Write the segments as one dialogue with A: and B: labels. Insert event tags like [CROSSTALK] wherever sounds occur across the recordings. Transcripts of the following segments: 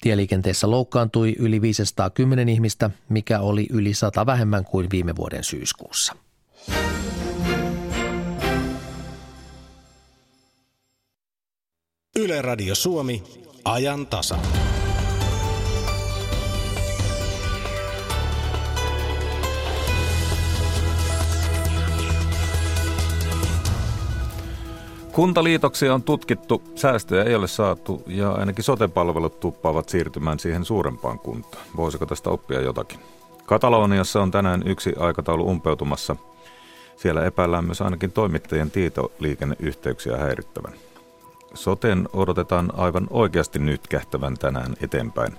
A: Tieliikenteessä loukkaantui yli 510 ihmistä, mikä oli yli 100 vähemmän kuin viime vuoden syyskuussa.
B: Yle Radio Suomi, ajan tasa.
C: Kuntaliitoksia on tutkittu, säästöjä ei ole saatu ja ainakin sotepalvelut tuppaavat siirtymään siihen suurempaan kuntaan. Voisiko tästä oppia jotakin? Kataloniassa on tänään yksi aikataulu umpeutumassa. Siellä epäillään myös ainakin toimittajien tietoliikenneyhteyksiä häirittävän. Soten odotetaan aivan oikeasti nyt kähtävän tänään eteenpäin.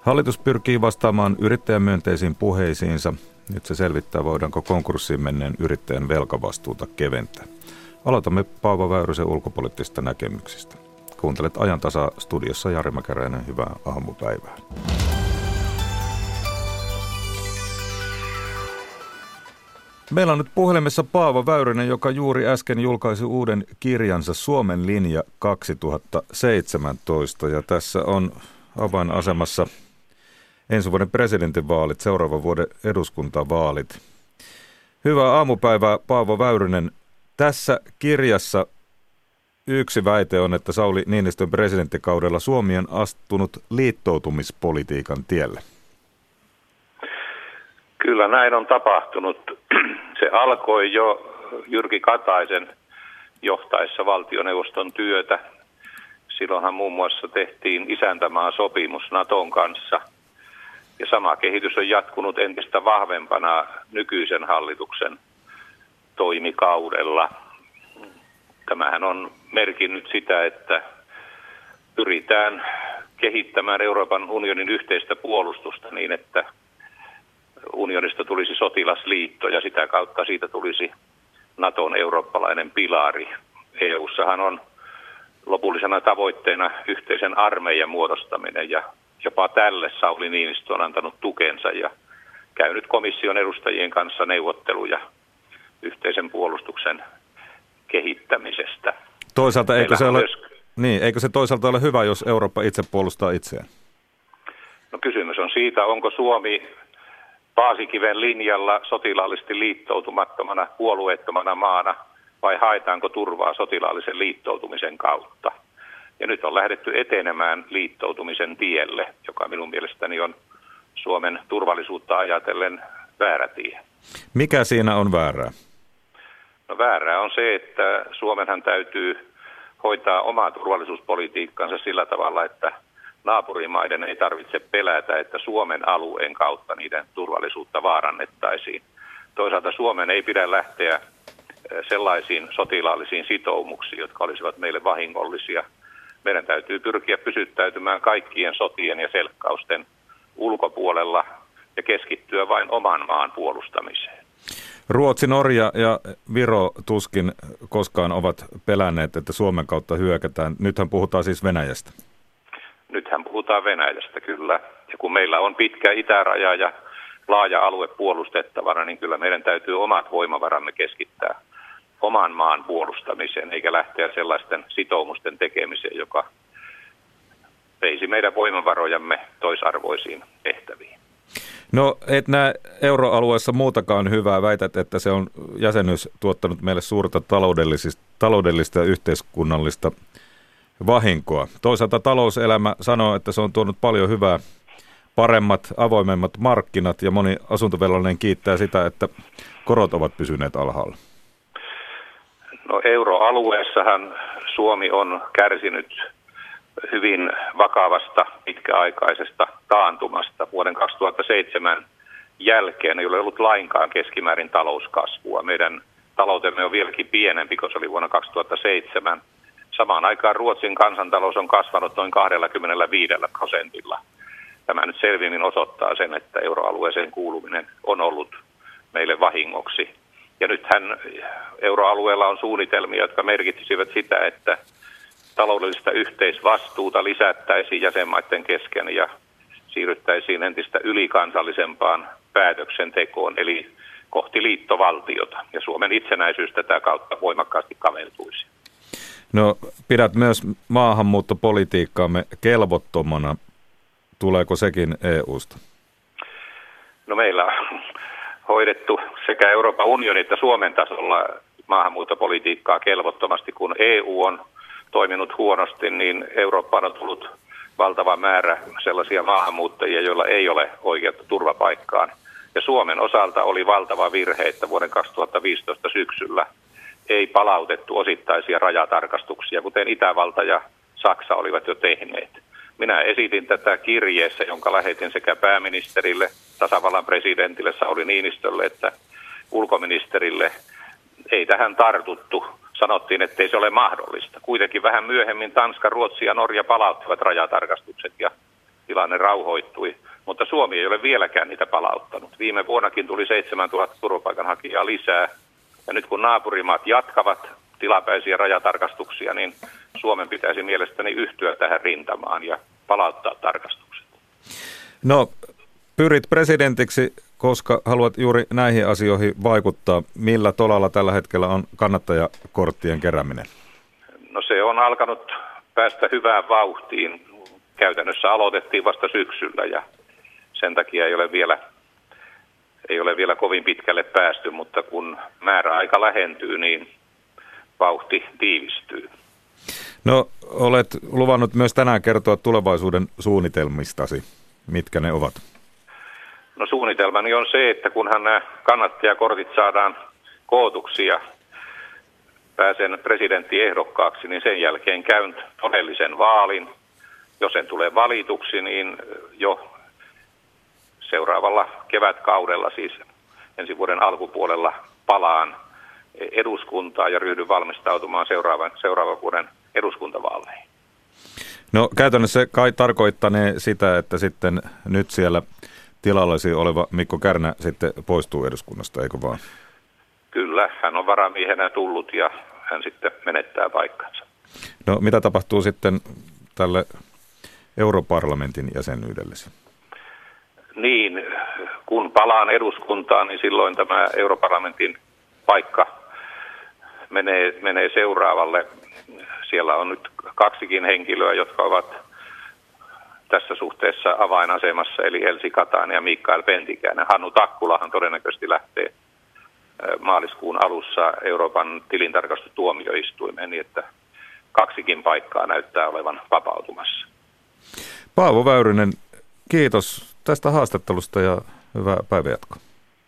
C: Hallitus pyrkii vastaamaan yrittäjämyönteisiin puheisiinsa. Nyt se selvittää, voidaanko konkurssiin menneen yrittäjän velkavastuuta keventää. Aloitamme Paavo Väyrysen ulkopoliittisista näkemyksistä. Kuuntelet ajan tasa studiossa Jari Mäkäräinen. Hyvää aamupäivää. Meillä on nyt puhelimessa Paavo Väyrynen, joka juuri äsken julkaisi uuden kirjansa Suomen linja 2017. Ja tässä on avainasemassa ensi vuoden presidentinvaalit, seuraavan vuoden eduskuntavaalit. Hyvää aamupäivää Paavo Väyrynen. Tässä kirjassa yksi väite on, että Sauli Niinistön presidenttikaudella Suomi on astunut liittoutumispolitiikan tielle.
D: Kyllä näin on tapahtunut. Se alkoi jo Jyrki Kataisen johtaessa valtioneuvoston työtä. Silloinhan muun muassa tehtiin isäntämaa sopimus Naton kanssa. Ja sama kehitys on jatkunut entistä vahvempana nykyisen hallituksen toimikaudella. Tämähän on merkinnyt sitä, että pyritään kehittämään Euroopan unionin yhteistä puolustusta niin, että unionista tulisi sotilasliitto ja sitä kautta siitä tulisi Naton eurooppalainen pilari. EU-sahan on lopullisena tavoitteena yhteisen armeijan muodostaminen ja jopa tälle Sauli Niinistö on antanut tukensa ja käynyt komission edustajien kanssa neuvotteluja yhteisen puolustuksen kehittämisestä.
C: Toisaalta eikö se, ole, myös... niin, eikö se toisaalta ole hyvä, jos Eurooppa itse puolustaa itseään?
D: No kysymys on siitä, onko Suomi Paasikiven linjalla sotilaallisesti liittoutumattomana, puolueettomana maana vai haetaanko turvaa sotilaallisen liittoutumisen kautta. Ja nyt on lähdetty etenemään liittoutumisen tielle, joka minun mielestäni on Suomen turvallisuutta ajatellen väärä tie.
C: Mikä siinä on väärää?
D: No väärää on se, että Suomenhan täytyy hoitaa omaa turvallisuuspolitiikkansa sillä tavalla, että naapurimaiden ei tarvitse pelätä, että Suomen alueen kautta niiden turvallisuutta vaarannettaisiin. Toisaalta Suomen ei pidä lähteä eh, sellaisiin sotilaallisiin sitoumuksiin, jotka olisivat meille vahingollisia. Meidän täytyy pyrkiä pysyttäytymään kaikkien sotien ja selkkausten ulkopuolella ja keskittyä vain oman maan puolustamiseen.
C: Ruotsi, Norja ja Viro tuskin koskaan ovat pelänneet, että Suomen kautta hyökätään. Nythän puhutaan siis Venäjästä.
D: Nythän puhutaan Venäjästä kyllä. Ja kun meillä on pitkä itäraja ja laaja alue puolustettavana, niin kyllä meidän täytyy omat voimavaramme keskittää oman maan puolustamiseen, eikä lähteä sellaisten sitoumusten tekemiseen, joka veisi meidän voimavarojamme toisarvoisiin tehtäviin.
C: No et näe euroalueessa muutakaan hyvää. Väität, että se on jäsenyys tuottanut meille suurta taloudellista ja yhteiskunnallista vahinkoa. Toisaalta talouselämä sanoo, että se on tuonut paljon hyvää, paremmat, avoimemmat markkinat ja moni asuntovelallinen kiittää sitä, että korot ovat pysyneet alhaalla.
D: No euroalueessahan Suomi on kärsinyt hyvin vakavasta pitkäaikaisesta taantumasta vuoden 2007 jälkeen. Ei ole ollut lainkaan keskimäärin talouskasvua. Meidän taloutemme on vieläkin pienempi kuin se oli vuonna 2007. Samaan aikaan Ruotsin kansantalous on kasvanut noin 25 prosentilla. Tämä nyt selvimmin osoittaa sen, että euroalueeseen kuuluminen on ollut meille vahingoksi. Ja nythän euroalueella on suunnitelmia, jotka merkitsisivät sitä, että taloudellista yhteisvastuuta lisättäisiin jäsenmaiden kesken ja siirryttäisiin entistä ylikansallisempaan päätöksentekoon, eli kohti liittovaltiota. Ja Suomen itsenäisyys tätä kautta voimakkaasti kaventuisi.
C: No pidät myös maahanmuuttopolitiikkaamme kelvottomana. tuleeko sekin EUsta?
D: No meillä on hoidettu sekä Euroopan unionin että Suomen tasolla maahanmuuttopolitiikkaa kelvottomasti, kun EU on toiminut huonosti, niin Eurooppaan on tullut valtava määrä sellaisia maahanmuuttajia, joilla ei ole oikeutta turvapaikkaan. Ja Suomen osalta oli valtava virhe, että vuoden 2015 syksyllä ei palautettu osittaisia rajatarkastuksia, kuten Itävalta ja Saksa olivat jo tehneet. Minä esitin tätä kirjeessä, jonka lähetin sekä pääministerille, tasavallan presidentille Sauli Niinistölle että ulkoministerille. Ei tähän tartuttu. Sanottiin, että ei se ole mahdollista. Kuitenkin vähän myöhemmin Tanska, Ruotsi ja Norja palauttivat rajatarkastukset ja tilanne rauhoittui. Mutta Suomi ei ole vieläkään niitä palauttanut. Viime vuonnakin tuli 7000 turvapaikanhakijaa lisää. Ja nyt kun naapurimaat jatkavat tilapäisiä rajatarkastuksia, niin Suomen pitäisi mielestäni yhtyä tähän rintamaan ja palauttaa tarkastukset.
C: No, pyrit presidentiksi, koska haluat juuri näihin asioihin vaikuttaa. Millä tolalla tällä hetkellä on kannattajakorttien kerääminen?
D: No se on alkanut päästä hyvään vauhtiin. Käytännössä aloitettiin vasta syksyllä ja sen takia ei ole vielä, ei ole vielä kovin pitkälle päästy, mutta kun määräaika lähentyy, niin vauhti tiivistyy.
C: No, olet luvannut myös tänään kertoa tulevaisuuden suunnitelmistasi. Mitkä ne ovat?
D: No suunnitelmani on se, että kunhan nämä kannattajakortit saadaan kootuksi ja pääsen presidenttiehdokkaaksi, niin sen jälkeen käyn todellisen vaalin. Jos en tule valituksi, niin jo seuraavalla kevätkaudella, siis ensi vuoden alkupuolella, palaan eduskuntaa ja ryhdyn valmistautumaan seuraavan, seuraavan vuoden eduskuntavaaleihin.
C: No käytännössä se kai tarkoittanee sitä, että sitten nyt siellä tilallasi oleva Mikko Kärnä sitten poistuu eduskunnasta, eikö vaan?
D: Kyllä, hän on varamiehenä tullut ja hän sitten menettää paikkansa.
C: No mitä tapahtuu sitten tälle europarlamentin jäsenyydellesi?
D: Niin, kun palaan eduskuntaan, niin silloin tämä europarlamentin paikka menee, menee seuraavalle. Siellä on nyt kaksikin henkilöä, jotka ovat tässä suhteessa avainasemassa, eli Elsi Katainen ja Mikael Pentikäinen. Hannu Takkulahan todennäköisesti lähtee maaliskuun alussa Euroopan tilintarkastustuomioistuimeen, niin että kaksikin paikkaa näyttää olevan vapautumassa.
C: Paavo Väyrynen, kiitos tästä haastattelusta ja hyvää päivänjatkoa.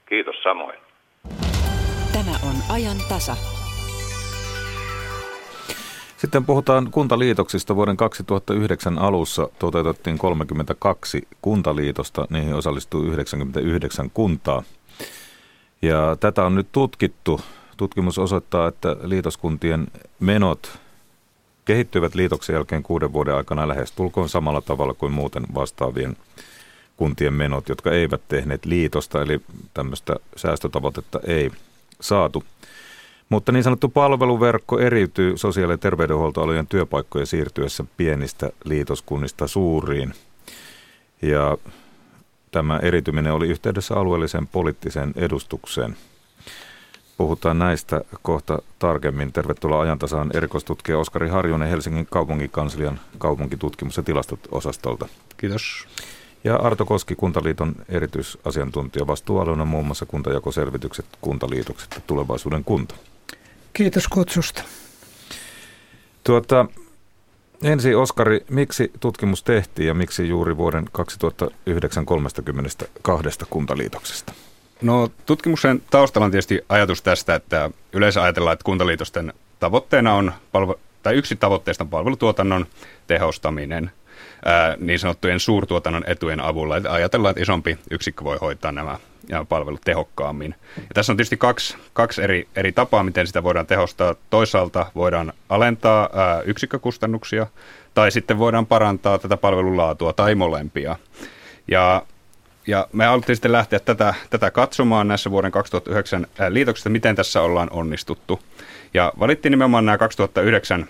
D: Kiitos samoin.
E: Tämä on ajan tasa.
C: Sitten puhutaan kuntaliitoksista. Vuoden 2009 alussa toteutettiin 32 kuntaliitosta, niihin osallistui 99 kuntaa. Ja tätä on nyt tutkittu. Tutkimus osoittaa, että liitoskuntien menot kehittyivät liitoksen jälkeen kuuden vuoden aikana lähes tulkoon samalla tavalla kuin muuten vastaavien kuntien menot, jotka eivät tehneet liitosta, eli tämmöistä säästötavoitetta ei saatu. Mutta niin sanottu palveluverkko eriytyy sosiaali- ja terveydenhuoltoalojen työpaikkojen siirtyessä pienistä liitoskunnista suuriin. Ja tämä erityminen oli yhteydessä alueelliseen poliittiseen edustukseen. Puhutaan näistä kohta tarkemmin. Tervetuloa ajantasaan erikoistutkija Oskari Harjunen Helsingin kaupunkikanslian kaupunkitutkimus- ja tilastosostolta.
F: Kiitos.
C: Ja Arto Koski, Kuntaliiton erityisasiantuntija, vastuualueena muun muassa kuntajakoselvitykset, kuntaliitokset ja tulevaisuuden kunta.
G: Kiitos kutsusta.
C: Tuota, ensi Oskari, miksi tutkimus tehtiin ja miksi juuri vuoden 2009 32 kuntaliitoksesta?
F: No tutkimuksen taustalla on tietysti ajatus tästä, että yleensä ajatellaan, että kuntaliitosten tavoitteena on, palvelu, tai yksi tavoitteista on palvelutuotannon tehostaminen ää, niin sanottujen suurtuotannon etujen avulla. Että ajatellaan, että isompi yksikkö voi hoitaa nämä ja palvelut tehokkaammin. Ja tässä on tietysti kaksi, kaksi eri, eri tapaa, miten sitä voidaan tehostaa. Toisaalta voidaan alentaa ää, yksikkökustannuksia, tai sitten voidaan parantaa tätä palvelun laatua, tai molempia. Ja ja me haluttiin sitten lähteä tätä, tätä katsomaan näissä vuoden 2009 liitoksista, miten tässä ollaan onnistuttu. Ja valittiin nimenomaan nämä 2009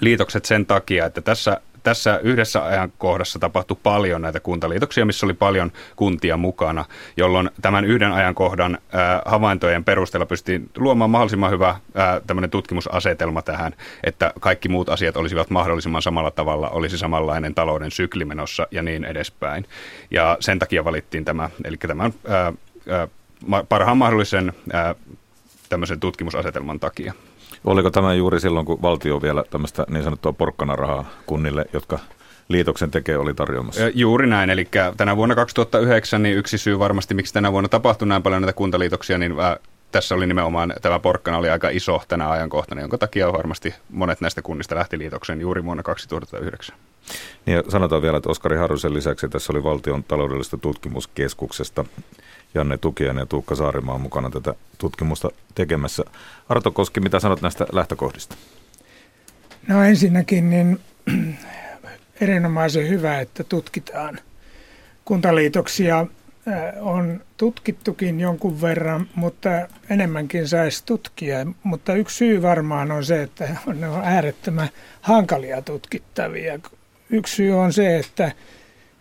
F: liitokset sen takia, että tässä tässä yhdessä ajankohdassa tapahtui paljon näitä kuntaliitoksia, missä oli paljon kuntia mukana, jolloin tämän yhden ajankohdan ää, havaintojen perusteella pystyttiin luomaan mahdollisimman hyvä ää, tämmöinen tutkimusasetelma tähän, että kaikki muut asiat olisivat mahdollisimman samalla tavalla, olisi samanlainen talouden sykli menossa ja niin edespäin. Ja sen takia valittiin tämä, eli tämän ää, ää, parhaan mahdollisen ää, tämmöisen tutkimusasetelman takia.
C: Oliko tämä juuri silloin, kun valtio vielä tämmöistä niin sanottua porkkanarahaa kunnille, jotka liitoksen tekee oli tarjoamassa?
F: Juuri näin, eli tänä vuonna 2009 niin yksi syy varmasti, miksi tänä vuonna tapahtui näin paljon näitä kuntaliitoksia, niin tässä oli nimenomaan, tämä porkkana oli aika iso tänä ajankohtana, jonka takia varmasti monet näistä kunnista lähti liitokseen juuri vuonna 2009.
C: Niin ja sanotaan vielä, että Oskari Harusen lisäksi tässä oli valtion taloudellisesta tutkimuskeskuksesta Janne Tukian ja Tuukka Saarimaa mukana tätä tutkimusta tekemässä. Arto Koski, mitä sanot näistä lähtökohdista?
G: No ensinnäkin niin [CLEARS THROAT] erinomaisen hyvä, että tutkitaan kuntaliitoksia. Äh, on tutkittukin jonkun verran, mutta enemmänkin saisi tutkia. Mutta yksi syy varmaan on se, että ne on äärettömän hankalia tutkittavia. Yksi syy on se, että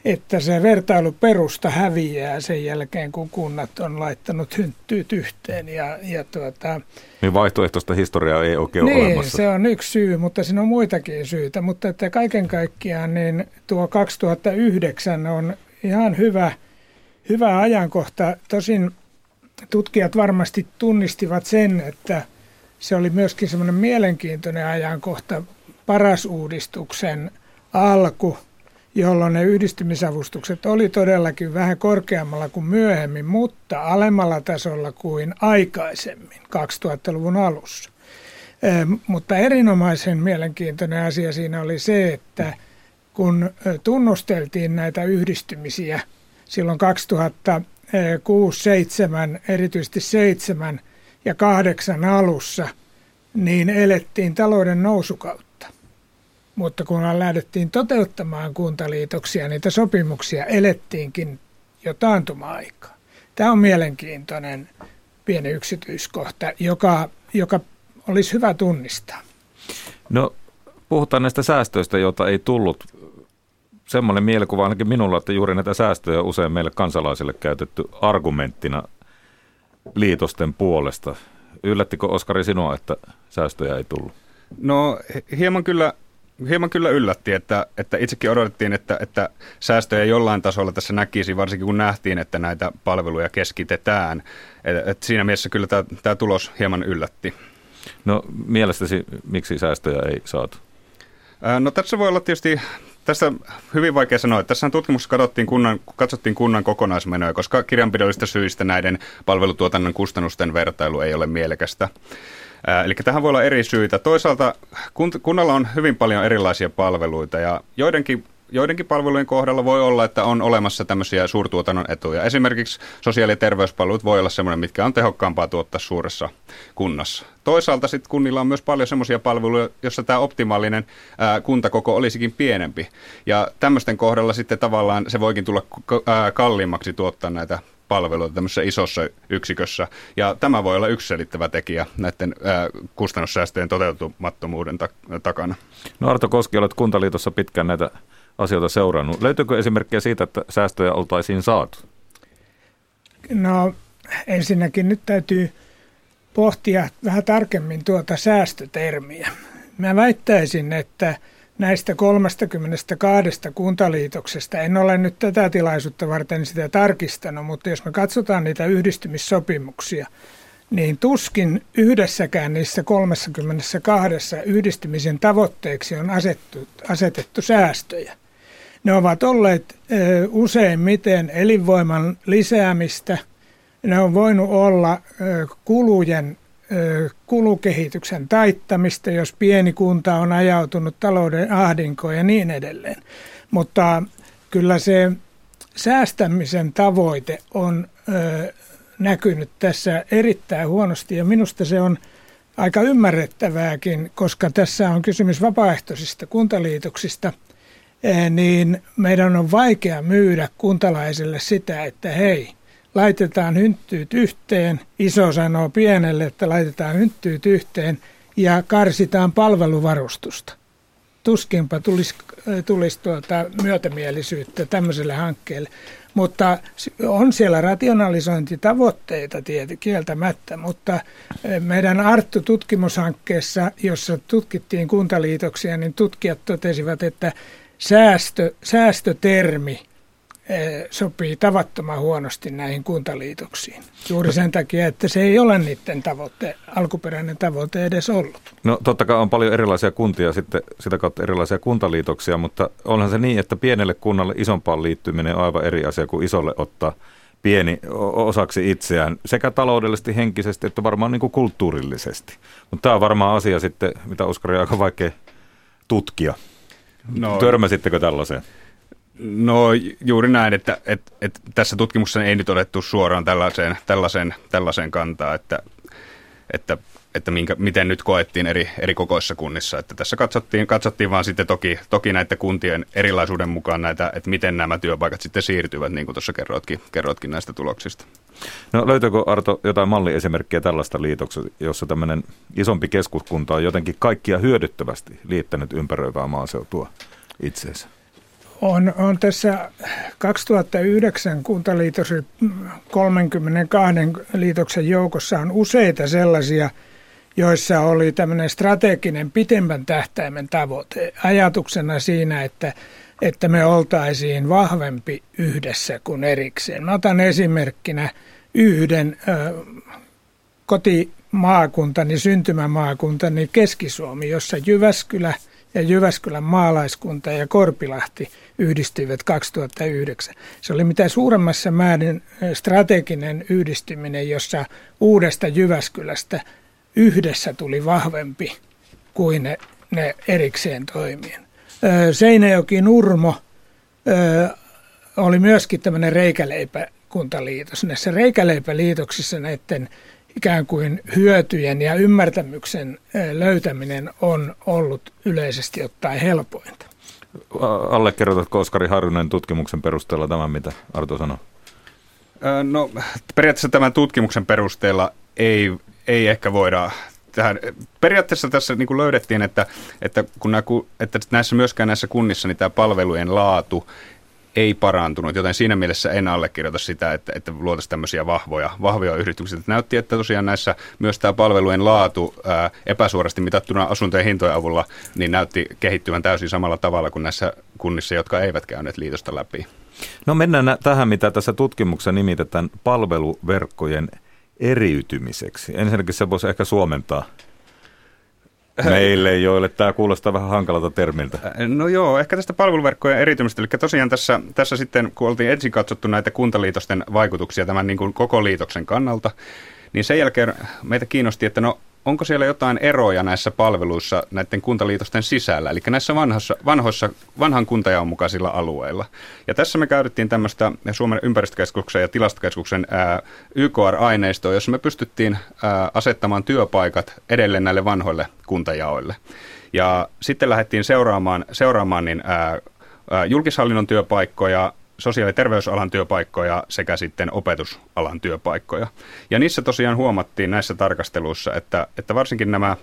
G: että se vertailuperusta häviää sen jälkeen, kun kunnat on laittanut hynttyyt yhteen. Ja, ja tuota,
C: niin vaihtoehtoista historiaa ei oikein
G: niin,
C: olemassa.
G: se on yksi syy, mutta siinä on muitakin syitä. Mutta että kaiken kaikkiaan niin tuo 2009 on ihan hyvä, hyvä ajankohta. Tosin tutkijat varmasti tunnistivat sen, että se oli myöskin semmoinen mielenkiintoinen ajankohta paras uudistuksen alku – jolloin ne yhdistymisavustukset oli todellakin vähän korkeammalla kuin myöhemmin, mutta alemmalla tasolla kuin aikaisemmin 2000-luvun alussa. Mutta erinomaisen mielenkiintoinen asia siinä oli se, että kun tunnusteltiin näitä yhdistymisiä silloin 2006, 7, erityisesti 7 ja 8 alussa, niin elettiin talouden nousukautta mutta kun lähdettiin toteuttamaan kuntaliitoksia, niitä sopimuksia elettiinkin jo taantuma-aikaa. Tämä on mielenkiintoinen pieni yksityiskohta, joka, joka olisi hyvä tunnistaa.
C: No puhutaan näistä säästöistä, joita ei tullut. Semmoinen mielikuva ainakin minulla, että juuri näitä säästöjä on usein meille kansalaisille käytetty argumenttina liitosten puolesta. Yllättikö Oskari sinua, että säästöjä ei tullut?
F: No hieman kyllä hieman kyllä yllätti, että, että itsekin odotettiin, että, että säästöjä jollain tasolla tässä näkisi, varsinkin kun nähtiin, että näitä palveluja keskitetään. Et, et siinä mielessä kyllä tämä, tämä tulos hieman yllätti.
C: No mielestäsi miksi säästöjä ei saatu?
F: No tässä voi olla tietysti tässä hyvin vaikea sanoa, että tässä tutkimuksessa katsottiin kunnan, katsottiin kunnan kokonaismenoja, koska kirjanpidollisista syistä näiden palvelutuotannon kustannusten vertailu ei ole mielekästä. Eli tähän voi olla eri syitä. Toisaalta kunnalla on hyvin paljon erilaisia palveluita ja joidenkin joidenkin palvelujen kohdalla voi olla, että on olemassa tämmöisiä suurtuotannon etuja. Esimerkiksi sosiaali- ja terveyspalvelut voi olla semmoinen, mitkä on tehokkaampaa tuottaa suuressa kunnassa. Toisaalta sitten kunnilla on myös paljon semmoisia palveluja, jossa tämä optimaalinen ää, kuntakoko olisikin pienempi. Ja tämmöisten kohdalla sitten tavallaan se voikin tulla ää, kalliimmaksi tuottaa näitä palveluita tämmöisessä isossa yksikössä. Ja tämä voi olla yksi selittävä tekijä näiden ää, kustannussäästöjen toteutumattomuuden ta- takana.
C: No Arto Koski, olet Kuntaliitossa pitkään näitä asioita seurannut. Löytyykö esimerkkejä siitä, että säästöjä oltaisiin saatu?
G: No ensinnäkin nyt täytyy pohtia vähän tarkemmin tuota säästötermiä. Mä väittäisin, että näistä 32 kuntaliitoksesta, en ole nyt tätä tilaisuutta varten sitä tarkistanut, mutta jos me katsotaan niitä yhdistymissopimuksia, niin tuskin yhdessäkään niissä 32 yhdistymisen tavoitteeksi on asettu, asetettu säästöjä. Ne ovat olleet useimmiten elinvoiman lisäämistä. Ne on voinut olla kulujen kulukehityksen taittamista, jos pieni kunta on ajautunut talouden ahdinkoon ja niin edelleen. Mutta kyllä se säästämisen tavoite on näkynyt tässä erittäin huonosti ja minusta se on aika ymmärrettävääkin, koska tässä on kysymys vapaaehtoisista kuntaliitoksista, niin meidän on vaikea myydä kuntalaisille sitä, että hei, laitetaan hynttyyt yhteen, iso sanoo pienelle, että laitetaan hynttyyt yhteen ja karsitaan palveluvarustusta. tuskinpa tulisi, tulisi tuota myötämielisyyttä tämmöiselle hankkeelle. Mutta on siellä rationalisointitavoitteita tietysti kieltämättä, mutta meidän Arttu-tutkimushankkeessa, jossa tutkittiin kuntaliitoksia, niin tutkijat totesivat, että säästö, säästötermi Eh, sopii tavattoman huonosti näihin kuntaliitoksiin. Juuri sen takia, että se ei ole niiden tavoite, alkuperäinen tavoite edes ollut.
C: No totta kai on paljon erilaisia kuntia sitten sitä kautta erilaisia kuntaliitoksia, mutta onhan se niin, että pienelle kunnalle isompaan liittyminen on aivan eri asia kuin isolle ottaa pieni osaksi itseään, sekä taloudellisesti, henkisesti että varmaan niin kuin kulttuurillisesti. Mutta tämä on varmaan asia sitten, mitä Oskari on aika vaikea tutkia. No, Törmäsittekö tällaiseen?
F: No juuri näin, että, että, että tässä tutkimuksessa ei nyt otettu suoraan tällaiseen, tällaiseen, tällaiseen kantaa, että, että, että minkä, miten nyt koettiin eri, eri kokoissa kunnissa. Että tässä katsottiin, katsottiin vaan sitten toki, toki näiden kuntien erilaisuuden mukaan näitä, että miten nämä työpaikat sitten siirtyvät, niin kuin tuossa kerroitkin, kerroitkin näistä tuloksista.
C: No löytyykö Arto jotain malliesimerkkiä tällaista liitoksesta, jossa tämmöinen isompi keskuskunta on jotenkin kaikkia hyödyttävästi liittänyt ympäröivää maaseutua itseensä?
G: On, on tässä 2009 kuntaliitos 32 liitoksen joukossa on useita sellaisia, joissa oli tämmöinen strateginen pitemmän tähtäimen tavoite. Ajatuksena siinä, että, että me oltaisiin vahvempi yhdessä kuin erikseen. Mä otan esimerkkinä yhden ö, kotimaakuntani, syntymämaakuntani Keski-Suomi, jossa Jyväskylä – ja Jyväskylän maalaiskunta ja Korpilahti yhdistyivät 2009. Se oli mitä suuremmassa määrin strateginen yhdistyminen, jossa uudesta Jyväskylästä yhdessä tuli vahvempi kuin ne, ne erikseen toimien. Seinäjoki Nurmo oli myöskin tämmöinen reikäleipäkuntaliitos. Näissä reikäleipäliitoksissa näiden ikään kuin hyötyjen ja ymmärtämyksen löytäminen on ollut yleisesti ottaen helpointa.
C: Allekirjoitatko Oskari Harjunen tutkimuksen perusteella tämän, mitä Arto sanoi?
F: No periaatteessa tämän tutkimuksen perusteella ei, ei ehkä voida tähän. Periaatteessa tässä niin kuin löydettiin, että, että, kun nämä, että näissä myöskään näissä kunnissa niin tämä palvelujen laatu ei parantunut, joten siinä mielessä en allekirjoita sitä, että, että luotaisiin tämmöisiä vahvoja, vahvoja yrityksiä. Näytti, että tosiaan näissä myös tämä palvelujen laatu ää, epäsuorasti mitattuna asuntojen hintojen avulla, niin näytti kehittyvän täysin samalla tavalla kuin näissä kunnissa, jotka eivät käyneet liitosta läpi.
C: No mennään tähän, mitä tässä tutkimuksessa nimitetään palveluverkkojen eriytymiseksi. Ensinnäkin se voisi ehkä suomentaa meille, joille tämä kuulostaa vähän hankalalta termiltä.
F: No joo, ehkä tästä palveluverkkojen erityisesti. Eli tosiaan tässä, tässä sitten, kun oltiin ensin katsottu näitä kuntaliitosten vaikutuksia tämän niin kuin koko liitoksen kannalta, niin sen jälkeen meitä kiinnosti, että no onko siellä jotain eroja näissä palveluissa näiden kuntaliitosten sisällä, eli näissä vanhoissa, vanhoissa, vanhan kuntajaon mukaisilla alueilla. Ja tässä me käytettiin tämmöistä Suomen ympäristökeskuksen ja tilastokeskuksen ää, YKR-aineistoa, jossa me pystyttiin ää, asettamaan työpaikat edelleen näille vanhoille kuntajaoille. Ja sitten lähdettiin seuraamaan, seuraamaan niin, ää, julkishallinnon työpaikkoja, sosiaali- ja terveysalan työpaikkoja sekä sitten opetusalan työpaikkoja. Ja niissä tosiaan huomattiin näissä tarkasteluissa, että, että varsinkin nämä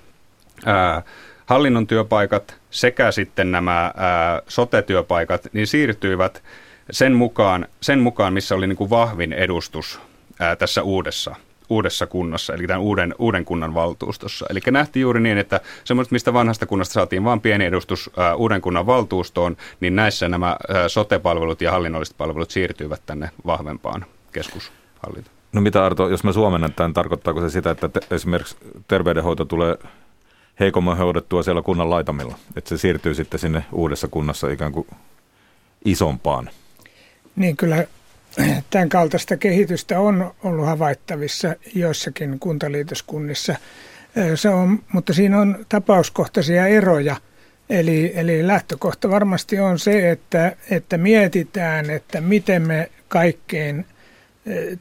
F: ää, hallinnon työpaikat sekä sitten nämä ää, sote-työpaikat, niin siirtyivät sen mukaan, sen mukaan missä oli niin kuin vahvin edustus ää, tässä uudessa uudessa kunnassa, eli tämän uuden, uuden kunnan valtuustossa. Eli nähtiin juuri niin, että semmoista, mistä vanhasta kunnasta saatiin vain pieni edustus ää, uuden kunnan valtuustoon, niin näissä nämä ää, sote-palvelut ja hallinnolliset palvelut siirtyivät tänne vahvempaan keskushallintoon.
C: No mitä Arto, jos mä suomennan tämän, tarkoittaako se sitä, että te, esimerkiksi terveydenhoito tulee heikomman hoidettua siellä kunnan laitamilla, että se siirtyy sitten sinne uudessa kunnassa ikään kuin isompaan?
G: Niin kyllä tämän kaltaista kehitystä on ollut havaittavissa joissakin kuntaliitoskunnissa, se on, mutta siinä on tapauskohtaisia eroja. Eli, eli lähtökohta varmasti on se, että, että mietitään, että miten me kaikkein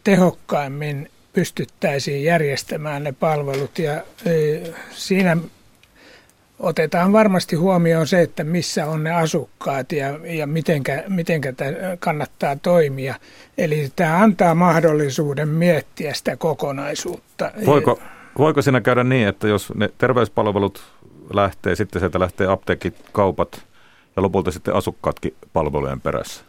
G: tehokkaimmin pystyttäisiin järjestämään ne palvelut. Ja siinä otetaan varmasti huomioon se, että missä on ne asukkaat ja, ja mitenkä, mitenkä kannattaa toimia. Eli tämä antaa mahdollisuuden miettiä sitä kokonaisuutta.
C: Voiko, voiko siinä käydä niin, että jos ne terveyspalvelut lähtee, sitten sieltä lähtee apteekit, kaupat ja lopulta sitten asukkaatkin palvelujen perässä.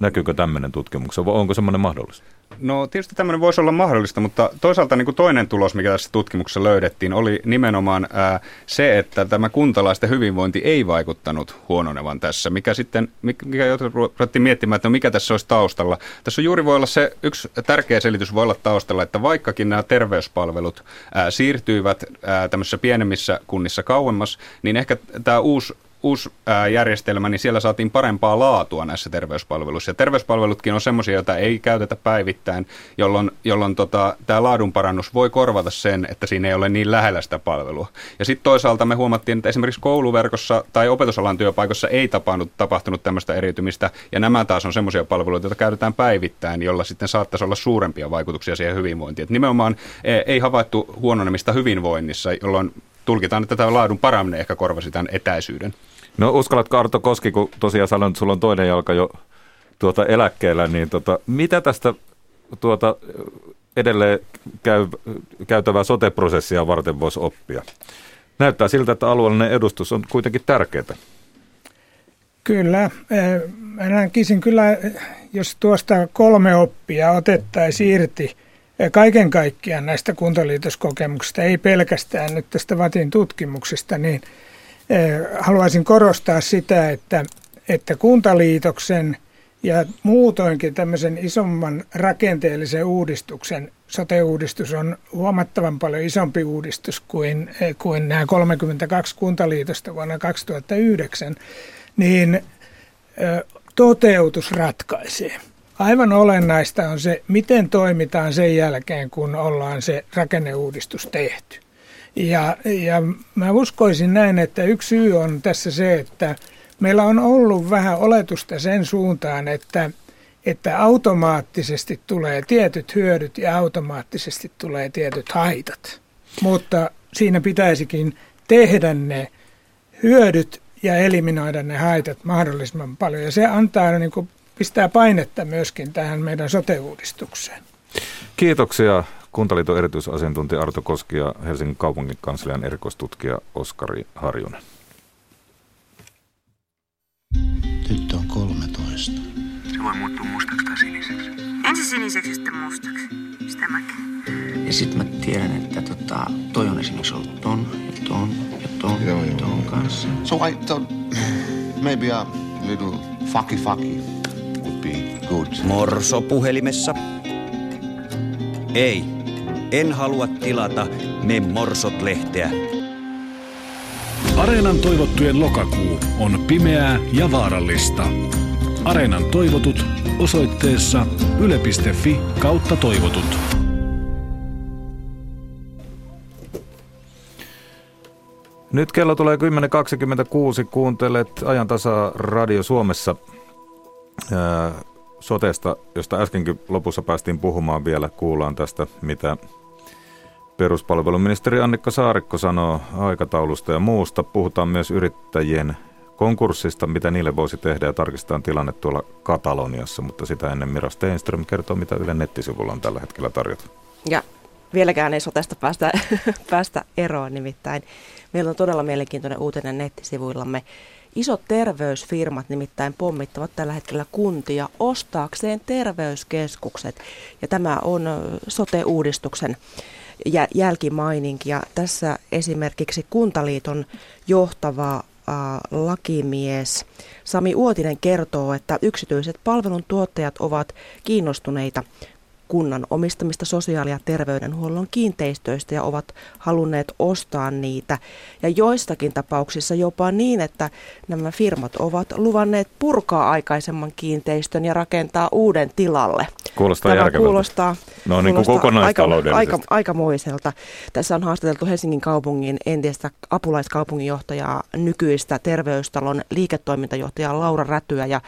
C: Näkyykö tämmöinen tutkimuksessa vai onko semmoinen mahdollista?
F: No tietysti tämmöinen voisi olla mahdollista, mutta toisaalta niin kuin toinen tulos, mikä tässä tutkimuksessa löydettiin, oli nimenomaan ää, se, että tämä kuntalaisten hyvinvointi ei vaikuttanut huononevan tässä, mikä sitten, mikä ruvettiin miettimään, että no mikä tässä olisi taustalla. Tässä on juuri voi olla se, yksi tärkeä selitys voi olla taustalla, että vaikkakin nämä terveyspalvelut ää, siirtyivät ää, tämmöisissä pienemmissä kunnissa kauemmas, niin ehkä tämä uusi uusi järjestelmä, niin siellä saatiin parempaa laatua näissä terveyspalveluissa. Ja terveyspalvelutkin on semmoisia, joita ei käytetä päivittäin, jolloin, jolloin tota, tämä laadunparannus voi korvata sen, että siinä ei ole niin lähellä sitä palvelua. Ja sitten toisaalta me huomattiin, että esimerkiksi kouluverkossa tai opetusalan työpaikoissa ei tapahtunut, tapahtunut tämmöistä eriytymistä, ja nämä taas on semmoisia palveluita, joita käytetään päivittäin, jolla sitten saattaisi olla suurempia vaikutuksia siihen hyvinvointiin. Et nimenomaan e, ei havaittu huononemista hyvinvoinnissa, jolloin tulkitaan, että tämä laadun paraminen ehkä korvasi tämän etäisyyden.
C: No uskallatko Arto Koski, kun tosiaan sanoin, että sulla on toinen jalka jo tuota eläkkeellä, niin tota, mitä tästä tuota, edelleen käy, käytävää sote-prosessia varten voisi oppia? Näyttää siltä, että alueellinen edustus on kuitenkin tärkeää.
G: Kyllä. Mä näkisin kyllä, jos tuosta kolme oppia otettaisiin irti kaiken kaikkiaan näistä kuntaliitoskokemuksista, ei pelkästään nyt tästä VATin tutkimuksesta, niin – Eh, haluaisin korostaa sitä, että, että kuntaliitoksen ja muutoinkin tämmöisen isomman rakenteellisen uudistuksen, sote-uudistus on huomattavan paljon isompi uudistus kuin, eh, kuin nämä 32 kuntaliitosta vuonna 2009, niin eh, toteutus ratkaisee. Aivan olennaista on se, miten toimitaan sen jälkeen, kun ollaan se rakenneuudistus tehty. Ja, ja mä uskoisin näin, että yksi syy on tässä se, että meillä on ollut vähän oletusta sen suuntaan, että, että automaattisesti tulee tietyt hyödyt ja automaattisesti tulee tietyt haitat. Mutta siinä pitäisikin tehdä ne hyödyt ja eliminoida ne haitat mahdollisimman paljon. Ja se antaa, niin kuin, pistää painetta myöskin tähän meidän sote-uudistukseen.
C: Kiitoksia Kuntaliiton erityisasiantuntija Arto Koski ja Helsingin kaupungin kanslian erikoistutkija Oskari Harjunen.
H: Tyttö on 13.
I: Se voi muuttua mustaksi tai siniseksi.
J: Ensin siniseksi, sitten mustaksi. Sitä mäkin.
I: Ja sitten mä tiedän, että tota, toi on esimerkiksi ollut ton ja ton ja ton joo, ja ton kanssa.
H: So I thought maybe a little fucky fucky good.
K: Morso puhelimessa. Ei, en halua tilata Me Morsot-lehteä.
L: Areenan toivottujen lokakuu on pimeää ja vaarallista. Areenan toivotut osoitteessa yle.fi kautta toivotut.
C: Nyt kello tulee 10.26. Kuuntelet ajan tasa Radio Suomessa sotesta, josta äskenkin lopussa päästiin puhumaan vielä, kuullaan tästä, mitä peruspalveluministeri Annikka Saarikko sanoo aikataulusta ja muusta. Puhutaan myös yrittäjien konkurssista, mitä niille voisi tehdä ja tarkistetaan tilanne tuolla Kataloniassa, mutta sitä ennen Mira Steenström kertoo, mitä Yle nettisivulla on tällä hetkellä tarjota.
M: Ja vieläkään ei sotesta päästä, [LAUGHS] päästä eroon, nimittäin meillä on todella mielenkiintoinen uutinen nettisivuillamme. Isot terveysfirmat nimittäin pommittavat tällä hetkellä kuntia ostaakseen terveyskeskukset. Ja tämä on sote-uudistuksen jälkimaininki. Ja tässä esimerkiksi Kuntaliiton johtava lakimies Sami Uotinen kertoo, että yksityiset palveluntuottajat ovat kiinnostuneita kunnan omistamista sosiaali- ja terveydenhuollon kiinteistöistä ja ovat halunneet ostaa niitä. Ja joistakin tapauksissa jopa niin, että nämä firmat ovat luvanneet purkaa aikaisemman kiinteistön ja rakentaa uuden tilalle.
C: Kuulostaa Tämä järkevältä.
M: kuulostaa,
C: no, niin kuin kokonaistaloudellisesti.
M: Aika, aika, aikamoiselta. Tässä on haastateltu Helsingin kaupungin entistä apulaiskaupunginjohtajaa, nykyistä terveystalon liiketoimintajohtajaa Laura Rätyä, ja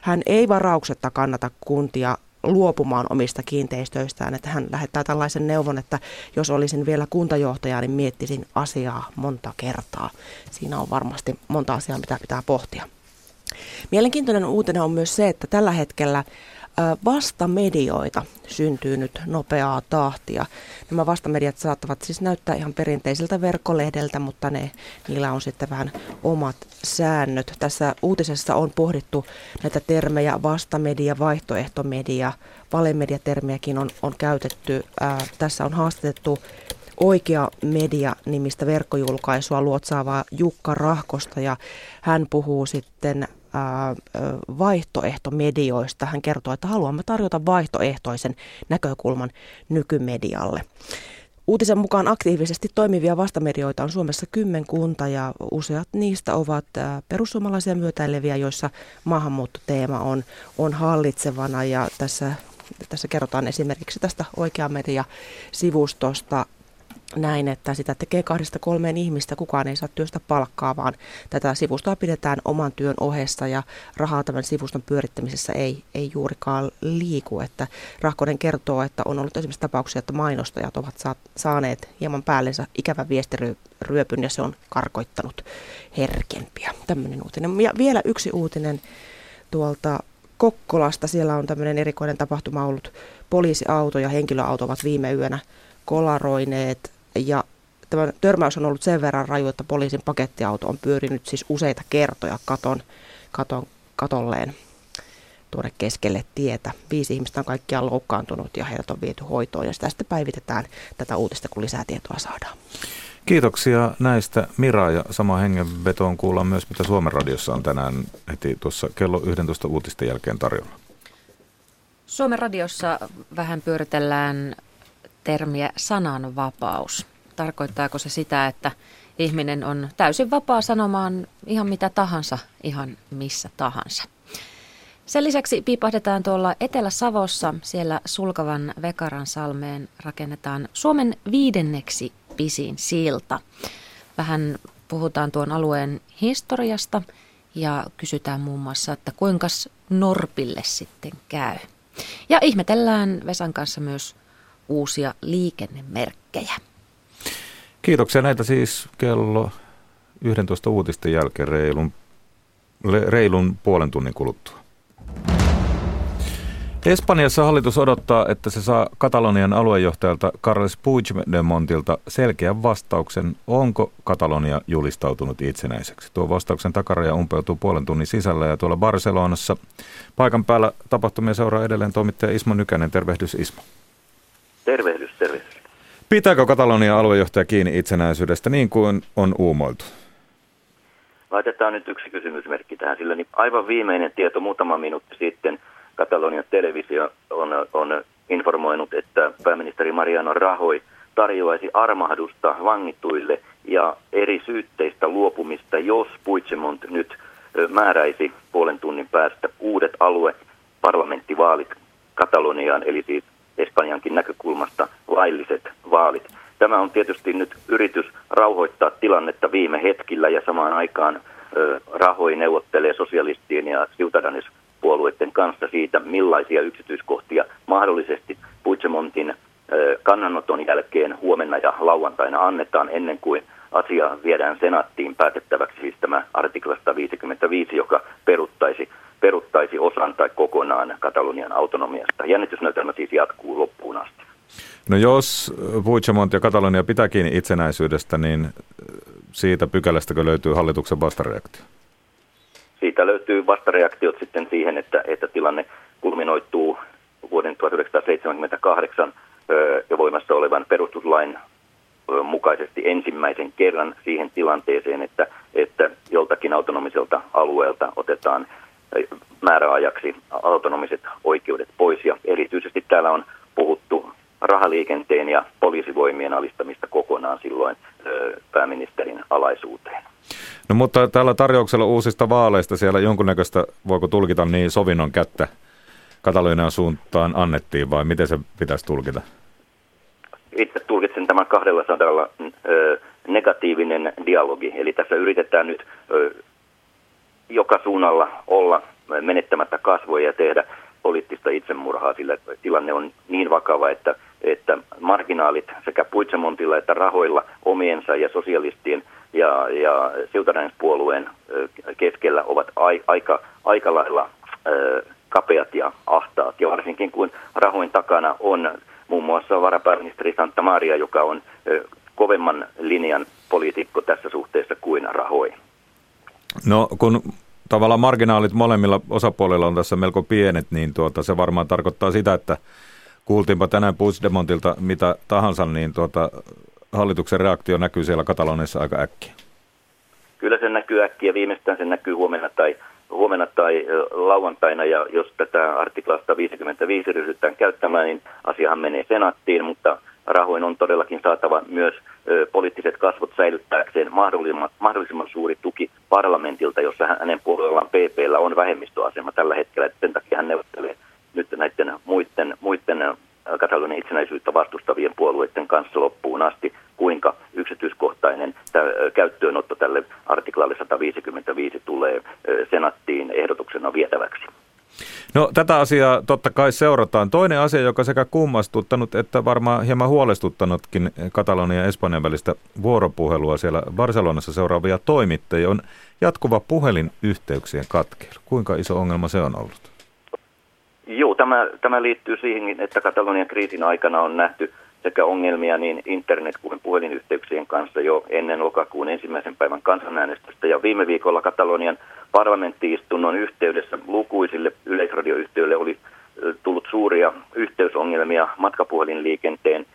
M: hän ei varauksetta kannata kuntia luopumaan omista kiinteistöistään. Että hän lähettää tällaisen neuvon, että jos olisin vielä kuntajohtaja, niin miettisin asiaa monta kertaa. Siinä on varmasti monta asiaa, mitä pitää pohtia. Mielenkiintoinen uutinen on myös se, että tällä hetkellä vastamedioita syntyy nyt nopeaa tahtia. Nämä vastamediat saattavat siis näyttää ihan perinteisiltä verkkolehdeltä, mutta ne, niillä on sitten vähän omat säännöt. Tässä uutisessa on pohdittu näitä termejä vastamedia, vaihtoehtomedia, valemediatermiäkin on, on käytetty. Ää, tässä on haastatettu Oikea Media-nimistä verkkojulkaisua luotsaavaa Jukka Rahkosta ja hän puhuu sitten vaihtoehtomedioista. Hän kertoo, että haluamme tarjota vaihtoehtoisen näkökulman nykymedialle. Uutisen mukaan aktiivisesti toimivia vastamedioita on Suomessa kymmenkunta ja useat niistä ovat perussuomalaisia myötäileviä, joissa maahanmuuttoteema on, on hallitsevana ja tässä, tässä kerrotaan esimerkiksi tästä oikea media sivustosta näin, että sitä tekee kahdesta kolmeen ihmistä, kukaan ei saa työstä palkkaa, vaan tätä sivustoa pidetään oman työn ohessa ja rahaa tämän sivuston pyörittämisessä ei, ei juurikaan liiku. Että Rahkonen kertoo, että on ollut esimerkiksi tapauksia, että mainostajat ovat saaneet hieman päällensä ikävän viestiryöpyn ja se on karkoittanut herkempiä. Tämmöinen uutinen. Ja vielä yksi uutinen tuolta Kokkolasta. Siellä on tämmöinen erikoinen tapahtuma ollut. Poliisiauto ja henkilöauto ovat viime yönä kolaroineet ja tämä törmäys on ollut sen verran raju, että poliisin pakettiauto on pyörinyt siis useita kertoja katon, katon, katolleen tuonne keskelle tietä. Viisi ihmistä on kaikkiaan loukkaantunut ja heidät on viety hoitoon ja sitä sitten päivitetään tätä uutista, kun lisää tietoa saadaan.
C: Kiitoksia näistä Mira ja sama hengenvetoon kuullaan myös, mitä Suomen radiossa on tänään heti tuossa kello 11 uutisten jälkeen tarjolla.
N: Suomen radiossa vähän pyöritellään termiä sananvapaus. Tarkoittaako se sitä, että ihminen on täysin vapaa sanomaan ihan mitä tahansa, ihan missä tahansa? Sen lisäksi piipahdetaan tuolla Etelä-Savossa, siellä Sulkavan Vekaran salmeen rakennetaan Suomen viidenneksi pisin silta. Vähän puhutaan tuon alueen historiasta ja kysytään muun muassa, että kuinka Norpille sitten käy. Ja ihmetellään Vesan kanssa myös uusia liikennemerkkejä.
C: Kiitoksia näitä siis kello 11 uutisten jälkeen reilun, reilun puolen tunnin kuluttua. Espanjassa hallitus odottaa, että se saa Katalonian aluejohtajalta Carles Puigdemontilta selkeän vastauksen, onko Katalonia julistautunut itsenäiseksi. Tuo vastauksen takaraja umpeutuu puolen tunnin sisällä ja tuolla Barcelonassa paikan päällä tapahtumia seuraa edelleen toimittaja Ismo Nykänen. Tervehdys Ismo.
O: Tervehdys, tervehdys.
C: Pitääkö Katalonian aluejohtaja kiinni itsenäisyydestä niin kuin on uumoiltu?
O: Laitetaan nyt yksi kysymysmerkki tähän, sillä niin aivan viimeinen tieto muutama minuutti sitten Katalonian televisio on, on informoinut, että pääministeri Mariano Rahoi tarjoaisi armahdusta vangituille ja eri syytteistä luopumista, jos Puigdemont nyt määräisi puolen tunnin päästä uudet alue parlamenttivaalit Kataloniaan, eli siis Espanjankin näkökulmasta lailliset vaalit. Tämä on tietysti nyt yritys rauhoittaa tilannetta viime hetkillä ja samaan aikaan ö, Rahoi neuvottelee sosialistien ja Ciudadanes-puolueiden kanssa siitä, millaisia yksityiskohtia mahdollisesti Puigdemontin kannanoton jälkeen huomenna ja lauantaina annetaan ennen kuin asia viedään senaattiin päätettäväksi, siis tämä artiklasta 55, joka peruttaisi peruttaisi osan tai kokonaan Katalonian autonomiasta. Jännitysnäytelmä siis jatkuu loppuun asti.
C: No jos Puigdemont ja Katalonia pitää kiinni itsenäisyydestä, niin siitä pykälästäkö löytyy hallituksen vastareaktio?
O: Siitä löytyy vastareaktiot sitten siihen, että, että tilanne kulminoituu vuoden 1978 jo voimassa olevan perustuslain mukaisesti ensimmäisen kerran siihen tilanteeseen, että, että joltakin autonomiselta alueelta otetaan määräajaksi autonomiset oikeudet pois. Ja erityisesti täällä on puhuttu rahaliikenteen ja poliisivoimien alistamista kokonaan silloin pääministerin alaisuuteen.
C: No mutta tällä tarjouksella uusista vaaleista siellä jonkunnäköistä, voiko tulkita niin, sovinnon kättä Katalonian suuntaan annettiin vai miten se pitäisi tulkita?
O: Itse tulkitsen tämän kahdella sadalla negatiivinen dialogi. Eli tässä yritetään nyt joka suunnalla olla menettämättä kasvoja ja tehdä poliittista itsemurhaa, sillä tilanne on niin vakava, että, että marginaalit sekä Puigdemontilla että rahoilla omiensa ja sosialistien ja, ja puolueen keskellä ovat ai, aika, aika lailla ö, kapeat ja ahtaat. Ja varsinkin kun rahoin takana on muun muassa varapääministeri Santa Maria, joka on ö, kovemman linjan poliitikko tässä suhteessa kuin rahoi.
C: No kun tavallaan marginaalit molemmilla osapuolilla on tässä melko pienet, niin tuota, se varmaan tarkoittaa sitä, että kuultiinpa tänään Puigdemontilta mitä tahansa, niin tuota, hallituksen reaktio näkyy siellä Katalonissa aika äkkiä.
O: Kyllä se näkyy äkkiä, viimeistään se näkyy huomenna tai, huomenna tai lauantaina, ja jos tätä artiklasta 55 ryhdytään käyttämään, niin asiahan menee senaattiin, mutta rahoin on todellakin saatava myös poliittiset kasvot säilyttääkseen mahdollisimman, mahdollisimman suuri tuki parlamentilta, jossa hänen puolellaan PPllä on vähemmistöasema tällä hetkellä, sen takia hän neuvottelee nyt näiden muiden, muiden Katalonian itsenäisyyttä vastustavien puolueiden kanssa loppuun asti, kuinka yksityiskohtainen tämä käyttöönotto tälle artiklalle 155 tulee senattiin ehdotuksena vietäväksi.
C: No tätä asiaa totta kai seurataan. Toinen asia, joka sekä kummastuttanut että varmaan hieman huolestuttanutkin Katalonian ja Espanjan välistä vuoropuhelua siellä Barcelonassa seuraavia toimittajia, on jatkuva puhelinyhteyksien katkeilu. Kuinka iso ongelma se on ollut?
O: Joo, tämä, tämä liittyy siihen, että Katalonian kriisin aikana on nähty sekä ongelmia niin internet- kuin puhelinyhteyksien kanssa jo ennen lokakuun ensimmäisen päivän kansanäänestystä. Ja viime viikolla Katalonian parlamenttiistunnon yhteydessä lukuisille yleisradioyhtiöille oli tullut suuria yhteysongelmia matkapuhelinliikenteen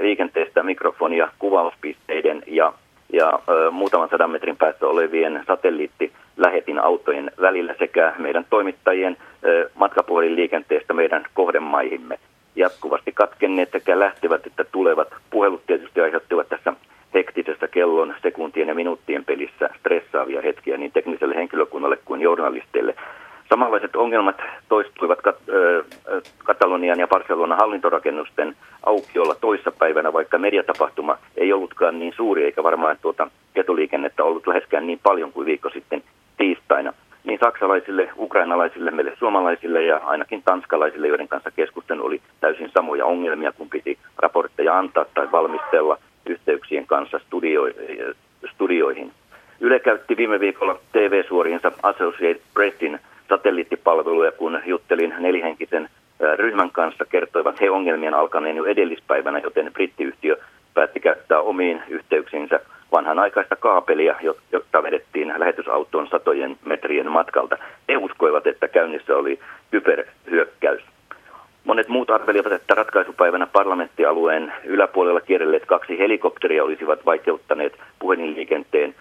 O: liikenteestä mikrofonia kuvauspisteiden ja, ja muutaman sadan metrin päässä olevien satelliittilähetin autojen välillä sekä meidän toimittajien matkapuhelinliikenteestä meidän kohdemaihimme jatkuvasti katkenneet sekä lähtevät että tulevat puhelut tietysti aiheuttivat tässä hektisessä kellon, sekuntien ja minuuttien pelissä stressaavia hetkiä niin tekniselle henkilökunnalle kuin journalisteille. Samanlaiset ongelmat toistuivat Kat- Katalonian ja Barcelonan hallintorakennusten aukiolla toissapäivänä, vaikka mediatapahtuma ei ollutkaan niin suuri, eikä varmaan tuota ketoliikennettä ollut läheskään niin paljon kuin viikko sitten tiistaina niin saksalaisille, ukrainalaisille, meille suomalaisille ja ainakin tanskalaisille, joiden kanssa keskustelu oli täysin samoja ongelmia, kun piti raportteja antaa tai valmistella yhteyksien kanssa studio, studioihin. Yle käytti viime viikolla TV-suoriinsa Associated Pressin satelliittipalveluja, kun juttelin nelihenkisen ryhmän kanssa, kertoivat he ongelmien alkaneen jo edellispäivänä, joten brittiyhtiö päätti käyttää omiin yhteyksiinsä vanhanaikaista kaapelia, jota vedettiin lähetysautoon satojen metrien matkalta. He uskoivat, että käynnissä oli kyberhyökkäys. Monet muut arvelivat, että ratkaisupäivänä parlamenttialueen yläpuolella kierrelleet kaksi helikopteria olisivat vaikeuttaneet puhelinliikenteen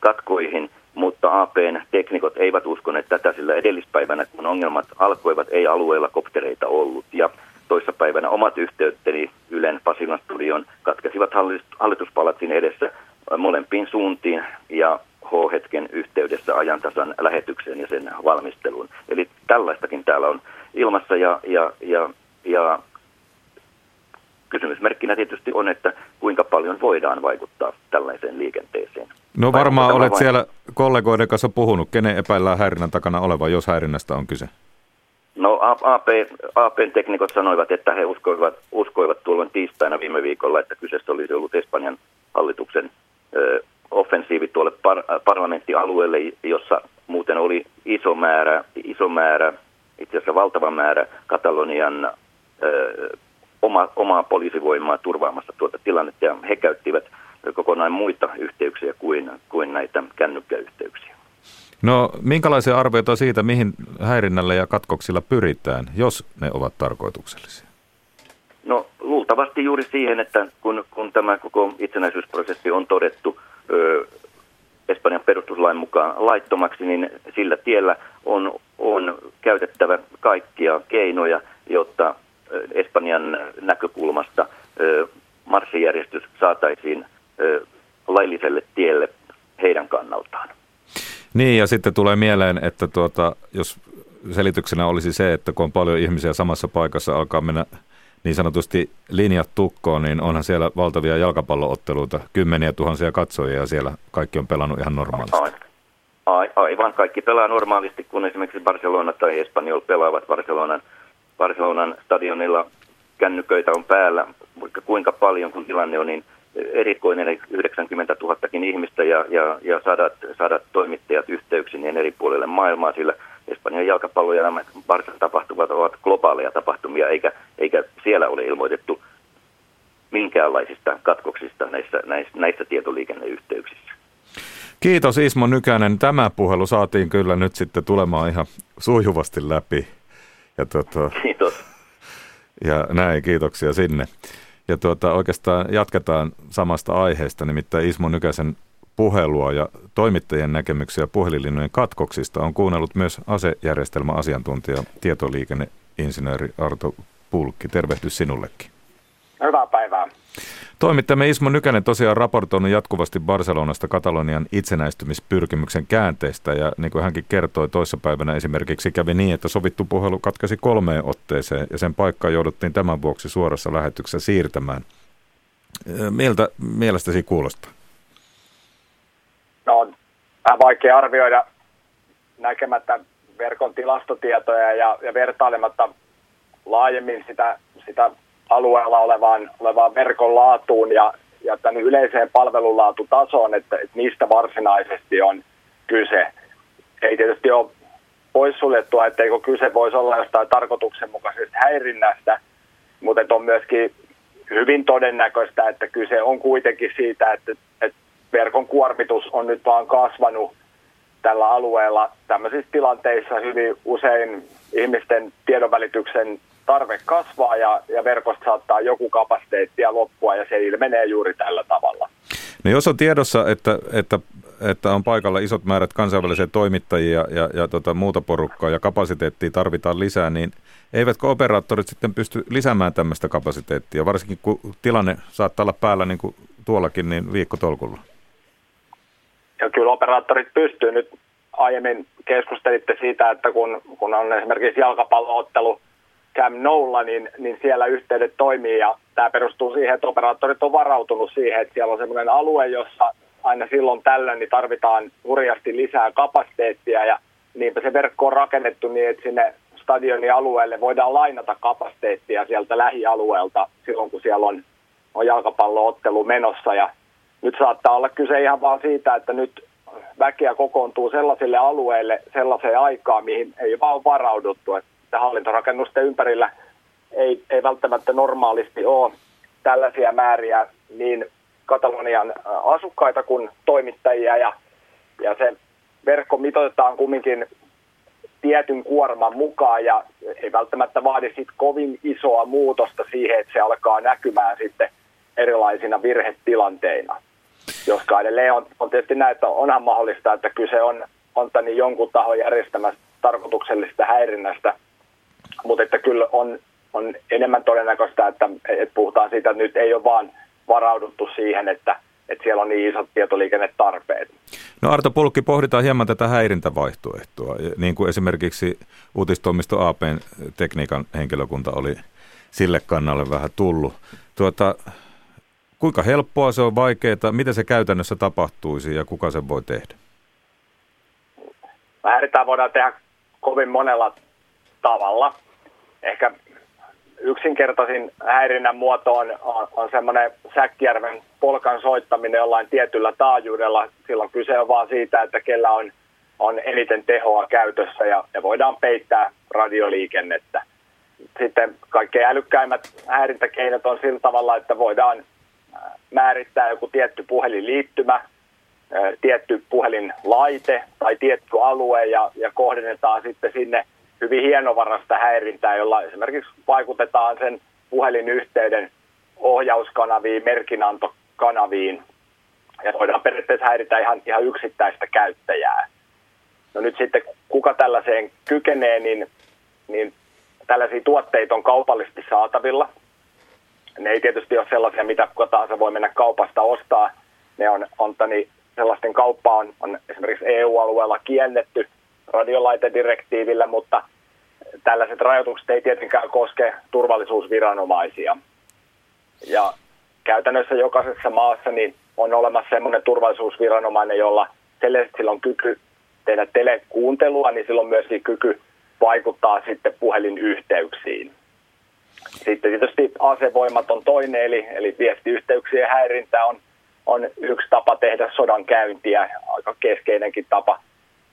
O: katkoihin, mutta APn teknikot eivät uskoneet tätä, sillä edellispäivänä, kun ongelmat alkoivat, ei alueella koptereita ollut. Ja toissapäivänä omat yhteytteni Ylen Pasilan studion katkesivat hallituspalatsin edessä molempiin suuntiin ja H-hetken yhteydessä ajantasan lähetykseen ja sen valmisteluun. Eli tällaistakin täällä on ilmassa ja, ja, ja, ja kysymysmerkkinä tietysti on, että kuinka paljon voidaan vaikuttaa tällaiseen liikenteeseen.
C: No varmaan olet vain... siellä kollegoiden kanssa puhunut. Kenen epäillään häirinnän takana oleva, jos häirinnästä on kyse?
O: No AP, APn teknikot sanoivat, että he uskoivat, uskoivat tuolloin tiistaina viime viikolla, että kyseessä olisi ollut Espanjan hallituksen ö, offensiivi tuolle par, parlamenttialueelle, jossa muuten oli iso määrä, iso määrä, itse asiassa valtava määrä Katalonian ö, oma, omaa poliisivoimaa turvaamassa tuota tilannetta, ja he käyttivät kokonaan muita yhteyksiä kuin, kuin näitä kännykkäyhteyksiä.
C: No minkälaisia arvioita siitä, mihin häirinnällä ja katkoksilla pyritään, jos ne ovat tarkoituksellisia?
O: No luultavasti juuri siihen, että kun, kun tämä koko itsenäisyysprosessi on todettu ö, Espanjan perustuslain mukaan laittomaksi, niin sillä tiellä on, on käytettävä kaikkia keinoja, jotta Espanjan näkökulmasta ö, marssijärjestys saataisiin ö, lailliselle tielle heidän kannaltaan.
C: Niin, ja sitten tulee mieleen, että tuota, jos selityksenä olisi se, että kun on paljon ihmisiä samassa paikassa, alkaa mennä niin sanotusti linjat tukkoon, niin onhan siellä valtavia jalkapallootteluita, kymmeniä tuhansia katsojia ja siellä kaikki on pelannut ihan normaalisti.
O: Aivan, kaikki pelaa normaalisti, kun esimerkiksi Barcelona tai Espanjol pelaavat Barcelonan, Barcelonan stadionilla kännyköitä on päällä, vaikka kuinka paljon kun tilanne on niin erikoinen, eli 90 000 ihmistä ja, ja, ja sadat, sadat toimittajat yhteyksiin niin eri puolille maailmaa, sillä Espanjan jalkapallo ja nämä Barsan tapahtumat ovat globaaleja tapahtumia, eikä, eikä siellä ole ilmoitettu minkäänlaisista katkoksista näissä, näissä, näissä tietoliikenneyhteyksissä.
C: Kiitos Ismo Nykänen. Tämä puhelu saatiin kyllä nyt sitten tulemaan ihan sujuvasti läpi. Ja tuota,
O: Kiitos.
C: Ja näin, kiitoksia sinne. Ja tuota, oikeastaan jatketaan samasta aiheesta, nimittäin Ismo Nykäsen puhelua ja toimittajien näkemyksiä puhelinlinjojen katkoksista on kuunnellut myös asejärjestelmäasiantuntija, tietoliikenneinsinööri Arto Pulkki. Tervehdys sinullekin.
P: Hyvää päivää.
C: Toimittajamme Ismo Nykänen tosiaan raportoinut jatkuvasti Barcelonasta Katalonian itsenäistymispyrkimyksen käänteestä ja niin kuin hänkin kertoi toissapäivänä esimerkiksi kävi niin, että sovittu puhelu katkesi kolmeen otteeseen ja sen paikkaa jouduttiin tämän vuoksi suorassa lähetyksessä siirtämään. Miltä mielestäsi kuulostaa?
P: No on vähän vaikea arvioida näkemättä verkon tilastotietoja ja, ja vertailematta laajemmin sitä, sitä alueella olevaan, olevaan verkon laatuun ja, ja tänne yleiseen palvelulaatutasoon, että, että mistä varsinaisesti on kyse. Ei tietysti ole poissuljettua, etteikö kyse voisi olla jostain tarkoituksenmukaisesta häirinnästä, mutta on myöskin hyvin todennäköistä, että kyse on kuitenkin siitä, että, että verkon kuormitus on nyt vaan kasvanut tällä alueella tämmöisissä tilanteissa hyvin usein ihmisten tiedonvälityksen tarve kasvaa ja, ja verkosta saattaa joku kapasiteettia loppua ja se ilmenee juuri tällä tavalla.
C: No jos on tiedossa, että, että, että on paikalla isot määrät kansainvälisiä toimittajia ja, ja tota, muuta porukkaa ja kapasiteettia tarvitaan lisää, niin eivätkö operaattorit sitten pysty lisäämään tämmöistä kapasiteettia, varsinkin kun tilanne saattaa olla päällä niin kuin tuollakin niin viikkotolkulla?
P: Ja kyllä operaattorit pystyy. Nyt aiemmin keskustelitte siitä, että kun, kun on esimerkiksi jalkapalloottelu Cam Noulla, niin, niin siellä yhteydet toimii. Ja tämä perustuu siihen, että operaattorit on varautunut siihen, että siellä on sellainen alue, jossa aina silloin tällöin niin tarvitaan hurjasti lisää kapasiteettia. Ja niinpä se verkko on rakennettu niin, että sinne stadionin alueelle voidaan lainata kapasiteettia sieltä lähialueelta silloin, kun siellä on, on jalkapalloottelu menossa. Ja nyt saattaa olla kyse ihan vaan siitä, että nyt väkeä kokoontuu sellaisille alueille sellaiseen aikaan, mihin ei vaan varauduttu. Että hallintorakennusten ympärillä ei, ei välttämättä normaalisti ole tällaisia määriä niin Katalonian asukkaita kuin toimittajia ja, ja se verkko mitoitetaan kumminkin tietyn kuorman mukaan ja ei välttämättä vaadi sit kovin isoa muutosta siihen, että se alkaa näkymään sitten erilaisina virhetilanteina joskaan edelleen on, on tietysti näin, että onhan mahdollista, että kyse on, on tänne jonkun tahon järjestämästä tarkoituksellisesta häirinnästä, mutta että kyllä on, on enemmän todennäköistä, että, että puhutaan siitä, että nyt ei ole vaan varauduttu siihen, että, että siellä on niin isot tietoliikennetarpeet.
C: No Arto Pulkki, pohditaan hieman tätä häirintävaihtoehtoa. Niin kuin esimerkiksi uutistoimisto APn tekniikan henkilökunta oli sille kannalle vähän tullut. Tuota, Kuinka helppoa se on, vaikeaa, miten se käytännössä tapahtuisi ja kuka sen voi tehdä?
P: Häiritään voidaan tehdä kovin monella tavalla. Ehkä yksinkertaisin häirinnän muoto on, on, on semmoinen Säkkijärven polkan soittaminen jollain tietyllä taajuudella. Silloin kyse on vaan siitä, että kellä on, on eniten tehoa käytössä ja, ja voidaan peittää radioliikennettä. Sitten kaikkein älykkäimmät häirintäkeinot on sillä tavalla, että voidaan määrittää joku tietty puhelinliittymä, tietty puhelinlaite tai tietty alue ja, ja kohdennetaan sitten sinne hyvin hienovarasta häirintää, jolla esimerkiksi vaikutetaan sen puhelinyhteyden ohjauskanaviin, merkinantokanaviin ja voidaan periaatteessa häiritä ihan, ihan yksittäistä käyttäjää. No nyt sitten kuka tällaiseen kykenee, niin, niin tällaisia tuotteita on kaupallisesti saatavilla – ne ei tietysti ole sellaisia, mitä kuka tahansa voi mennä kaupasta ostaa. Ne on, on tani, sellaisten kauppa on, on esimerkiksi EU-alueella kielletty radiolaitedirektiivillä, mutta tällaiset rajoitukset ei tietenkään koske turvallisuusviranomaisia. Ja käytännössä jokaisessa maassa niin on olemassa sellainen turvallisuusviranomainen, jolla sillä on kyky tehdä telekuuntelua, niin silloin myöskin kyky vaikuttaa sitten puhelinyhteyksiin. Sitten tietysti asevoimat on toinen, eli, eli viestiyhteyksien häirintä on, on yksi tapa tehdä sodan käyntiä, aika keskeinenkin tapa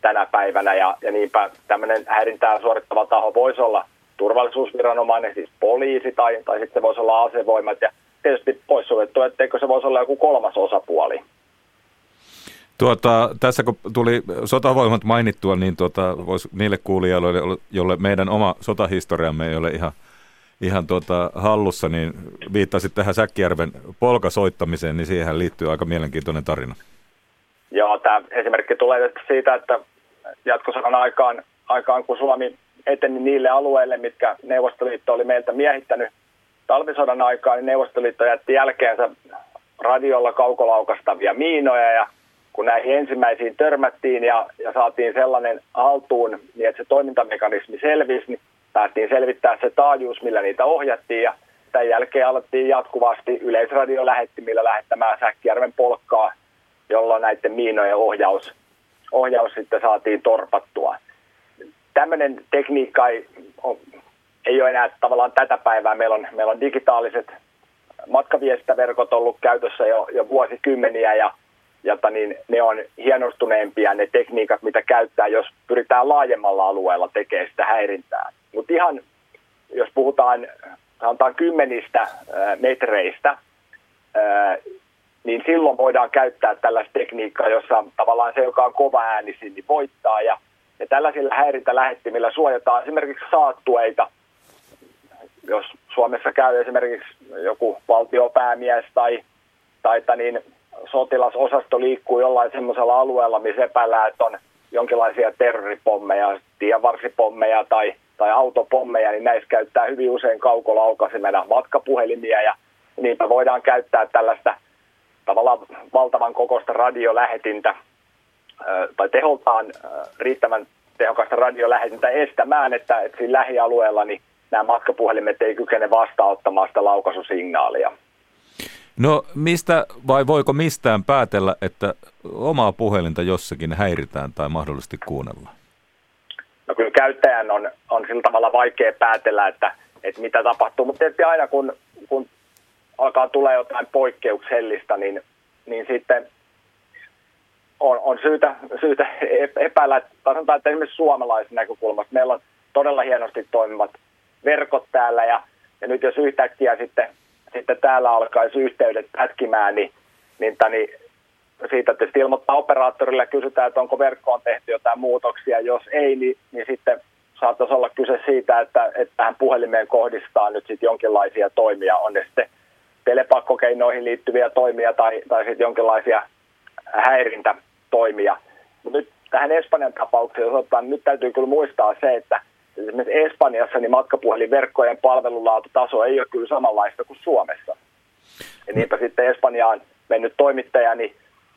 P: tänä päivänä. Ja, ja niinpä tämmöinen häirintää suorittava taho voisi olla turvallisuusviranomainen, siis poliisi tai, tai sitten voisi olla asevoimat. Ja tietysti poissuljettu, etteikö se voisi olla joku kolmas osapuoli.
C: Tuota, tässä kun tuli sotavoimat mainittua, niin tuota, vois niille kuulijoille, jolle meidän oma sotahistoriamme ei ole ihan, ihan tuota, hallussa, niin viittasit tähän Säkkijärven polkasoittamiseen, niin siihen liittyy aika mielenkiintoinen tarina.
P: Joo, tämä esimerkki tulee siitä, että jatkosodan aikaan, aikaan, kun Suomi eteni niille alueille, mitkä Neuvostoliitto oli meiltä miehittänyt talvisodan aikaan, niin Neuvostoliitto jätti jälkeensä radiolla kaukolaukastavia miinoja ja kun näihin ensimmäisiin törmättiin ja, ja saatiin sellainen haltuun, niin että se toimintamekanismi selvisi, niin päästiin selvittää se taajuus, millä niitä ohjattiin ja tämän jälkeen alettiin jatkuvasti Yleisradio lähetti, lähettämään Säkkijärven polkkaa, jolloin näiden miinojen ohjaus, ohjaus sitten saatiin torpattua. Tämmöinen tekniikka ei, ei ole enää tavallaan tätä päivää. Meillä on, meillä on digitaaliset matkaviestintäverkot ollut käytössä jo, jo vuosikymmeniä ja jota niin ne on hienostuneempia ne tekniikat, mitä käyttää, jos pyritään laajemmalla alueella tekemään sitä häirintää. Mutta ihan, jos puhutaan sanotaan kymmenistä metreistä, niin silloin voidaan käyttää tällaista tekniikkaa, jossa tavallaan se, joka on kova äänisin, niin voittaa. Ja, ja tällaisilla häirintälähettimillä suojataan esimerkiksi saattueita. Jos Suomessa käy esimerkiksi joku valtiopäämies tai, tai niin sotilasosasto liikkuu jollain semmoisella alueella, missä epäillään, että on jonkinlaisia terroripommeja, tienvarsipommeja tai, tai autopommeja, niin näissä käyttää hyvin usein kaukolaukasimena matkapuhelimia ja niitä voidaan käyttää tällaista tavallaan valtavan kokoista radiolähetintä tai teholtaan riittävän tehokasta radiolähetintä estämään, että, että siinä lähialueella niin nämä matkapuhelimet ei kykene vastaanottamaan sitä laukaisusignaalia.
C: No mistä vai voiko mistään päätellä, että omaa puhelinta jossakin häiritään tai mahdollisesti kuunnellaan?
P: Käyttäjän on, on sillä tavalla vaikea päätellä, että, että mitä tapahtuu, mutta tietysti aina kun, kun alkaa tulla jotain poikkeuksellista, niin, niin sitten on, on syytä, syytä epäillä, että sanotaan, että esimerkiksi suomalaisen näkökulmasta meillä on todella hienosti toimivat verkot täällä ja, ja nyt jos yhtäkkiä sitten sitten täällä alkaisi yhteydet pätkimään, niin, niin, tani, siitä tietysti ilmoittaa operaattorille ja kysytään, että onko verkkoon tehty jotain muutoksia. Jos ei, niin, niin sitten saattaisi olla kyse siitä, että, että tähän puhelimeen kohdistaa nyt sitten jonkinlaisia toimia. On ne sitten telepakkokeinoihin liittyviä toimia tai, tai sitten jonkinlaisia häirintätoimia. Mutta nyt tähän Espanjan tapaukseen, jos ottaa, nyt täytyy kyllä muistaa se, että – esimerkiksi Espanjassa niin matkapuhelinverkkojen palvelulaatutaso ei ole kyllä samanlaista kuin Suomessa. Ja niinpä sitten Espanjaan mennyt toimittaja,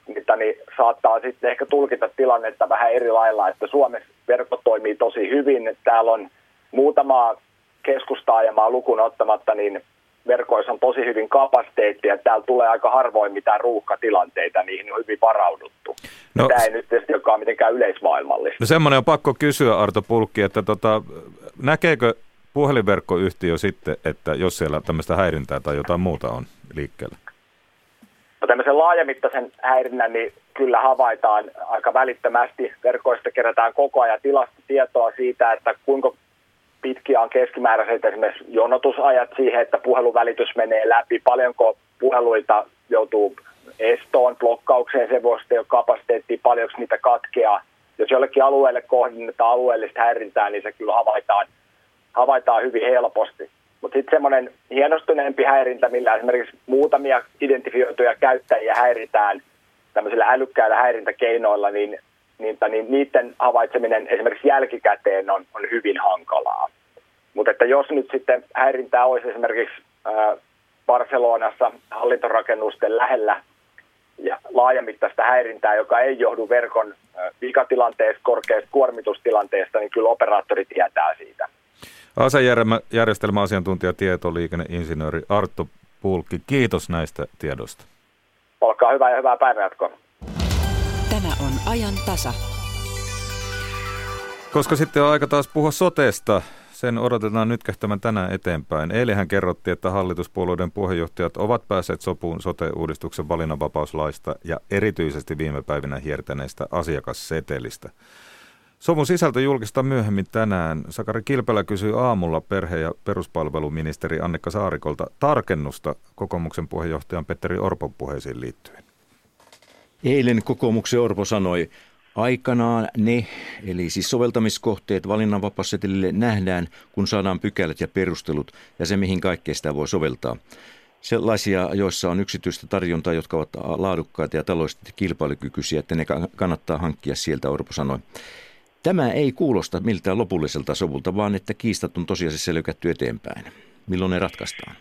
P: niin, niin, saattaa sitten ehkä tulkita tilannetta vähän eri lailla, että Suomessa verkko toimii tosi hyvin. Täällä on muutama keskustaajamaa lukuun ottamatta, niin verkoissa on tosi hyvin kapasiteettia. Täällä tulee aika harvoin mitään ruuhkatilanteita, niihin on hyvin varauduttu. No, Tämä ei nyt tietysti olekaan mitenkään yleismaailmallista.
C: No semmoinen on pakko kysyä Arto Pulkki, että tota, näkeekö puhelinverkkoyhtiö sitten, että jos siellä tämmöistä häirintää tai jotain muuta on liikkeellä?
P: No tämmöisen laajamittaisen häirinnän niin kyllä havaitaan aika välittömästi. Verkoista kerätään koko ajan tilastotietoa siitä, että kuinka pitkiä on keskimääräiset esimerkiksi jonotusajat siihen, että puheluvälitys menee läpi, paljonko puheluita joutuu estoon, blokkaukseen, se vuosi ei ole kapasiteettia, paljonko niitä katkeaa. Jos jollekin alueelle kohdennetaan alueellista häirintää, niin se kyllä havaitaan, havaitaan hyvin helposti. Mutta sitten semmoinen hienostuneempi häirintä, millä esimerkiksi muutamia identifioituja käyttäjiä häiritään tämmöisillä älykkäillä häirintäkeinoilla, niin niin, niin niiden havaitseminen esimerkiksi jälkikäteen on, on hyvin hankalaa. Mutta että jos nyt sitten häirintää olisi esimerkiksi ää, Barcelonassa hallintorakennusten lähellä ja laajamittaista häirintää, joka ei johdu verkon vikatilanteesta, korkeasta kuormitustilanteesta, niin kyllä operaattori tietää siitä.
C: Asejärjestelmäasiantuntija, tietoliikenneinsinööri Artto Pulkki, kiitos näistä tiedoista.
P: Olkaa hyvä ja hyvää päivänjatkoa.
E: Tämä on ajan tasa.
C: Koska sitten on aika taas puhua sotesta. Sen odotetaan nyt kähtämään tänään eteenpäin. Eilenhän kerrottiin, että hallituspuolueiden puheenjohtajat ovat päässeet sopuun sote-uudistuksen valinnanvapauslaista ja erityisesti viime päivinä hiertäneistä asiakassetelistä. Sovun sisältö julkista myöhemmin tänään. Sakari Kilpelä kysyy aamulla perhe- ja peruspalveluministeri Annikka Saarikolta tarkennusta kokoomuksen puheenjohtajan Petteri Orpon puheisiin liittyen.
Q: Eilen kokoomuksen Orpo sanoi, aikanaan ne, eli siis soveltamiskohteet valinnanvapaussetelille nähdään, kun saadaan pykälät ja perustelut ja se, mihin kaikkea sitä voi soveltaa. Sellaisia, joissa on yksityistä tarjontaa, jotka ovat laadukkaita ja taloudellisesti kilpailukykyisiä, että ne kannattaa hankkia sieltä, Orpo sanoi. Tämä ei kuulosta miltään lopulliselta sovulta, vaan että kiistat on tosiasiassa lykätty eteenpäin. Milloin ne ratkaistaan?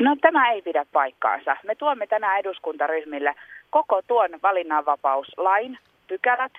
R: No tämä ei pidä paikkaansa. Me tuomme tänään eduskuntaryhmille koko tuon valinnanvapauslain pykälät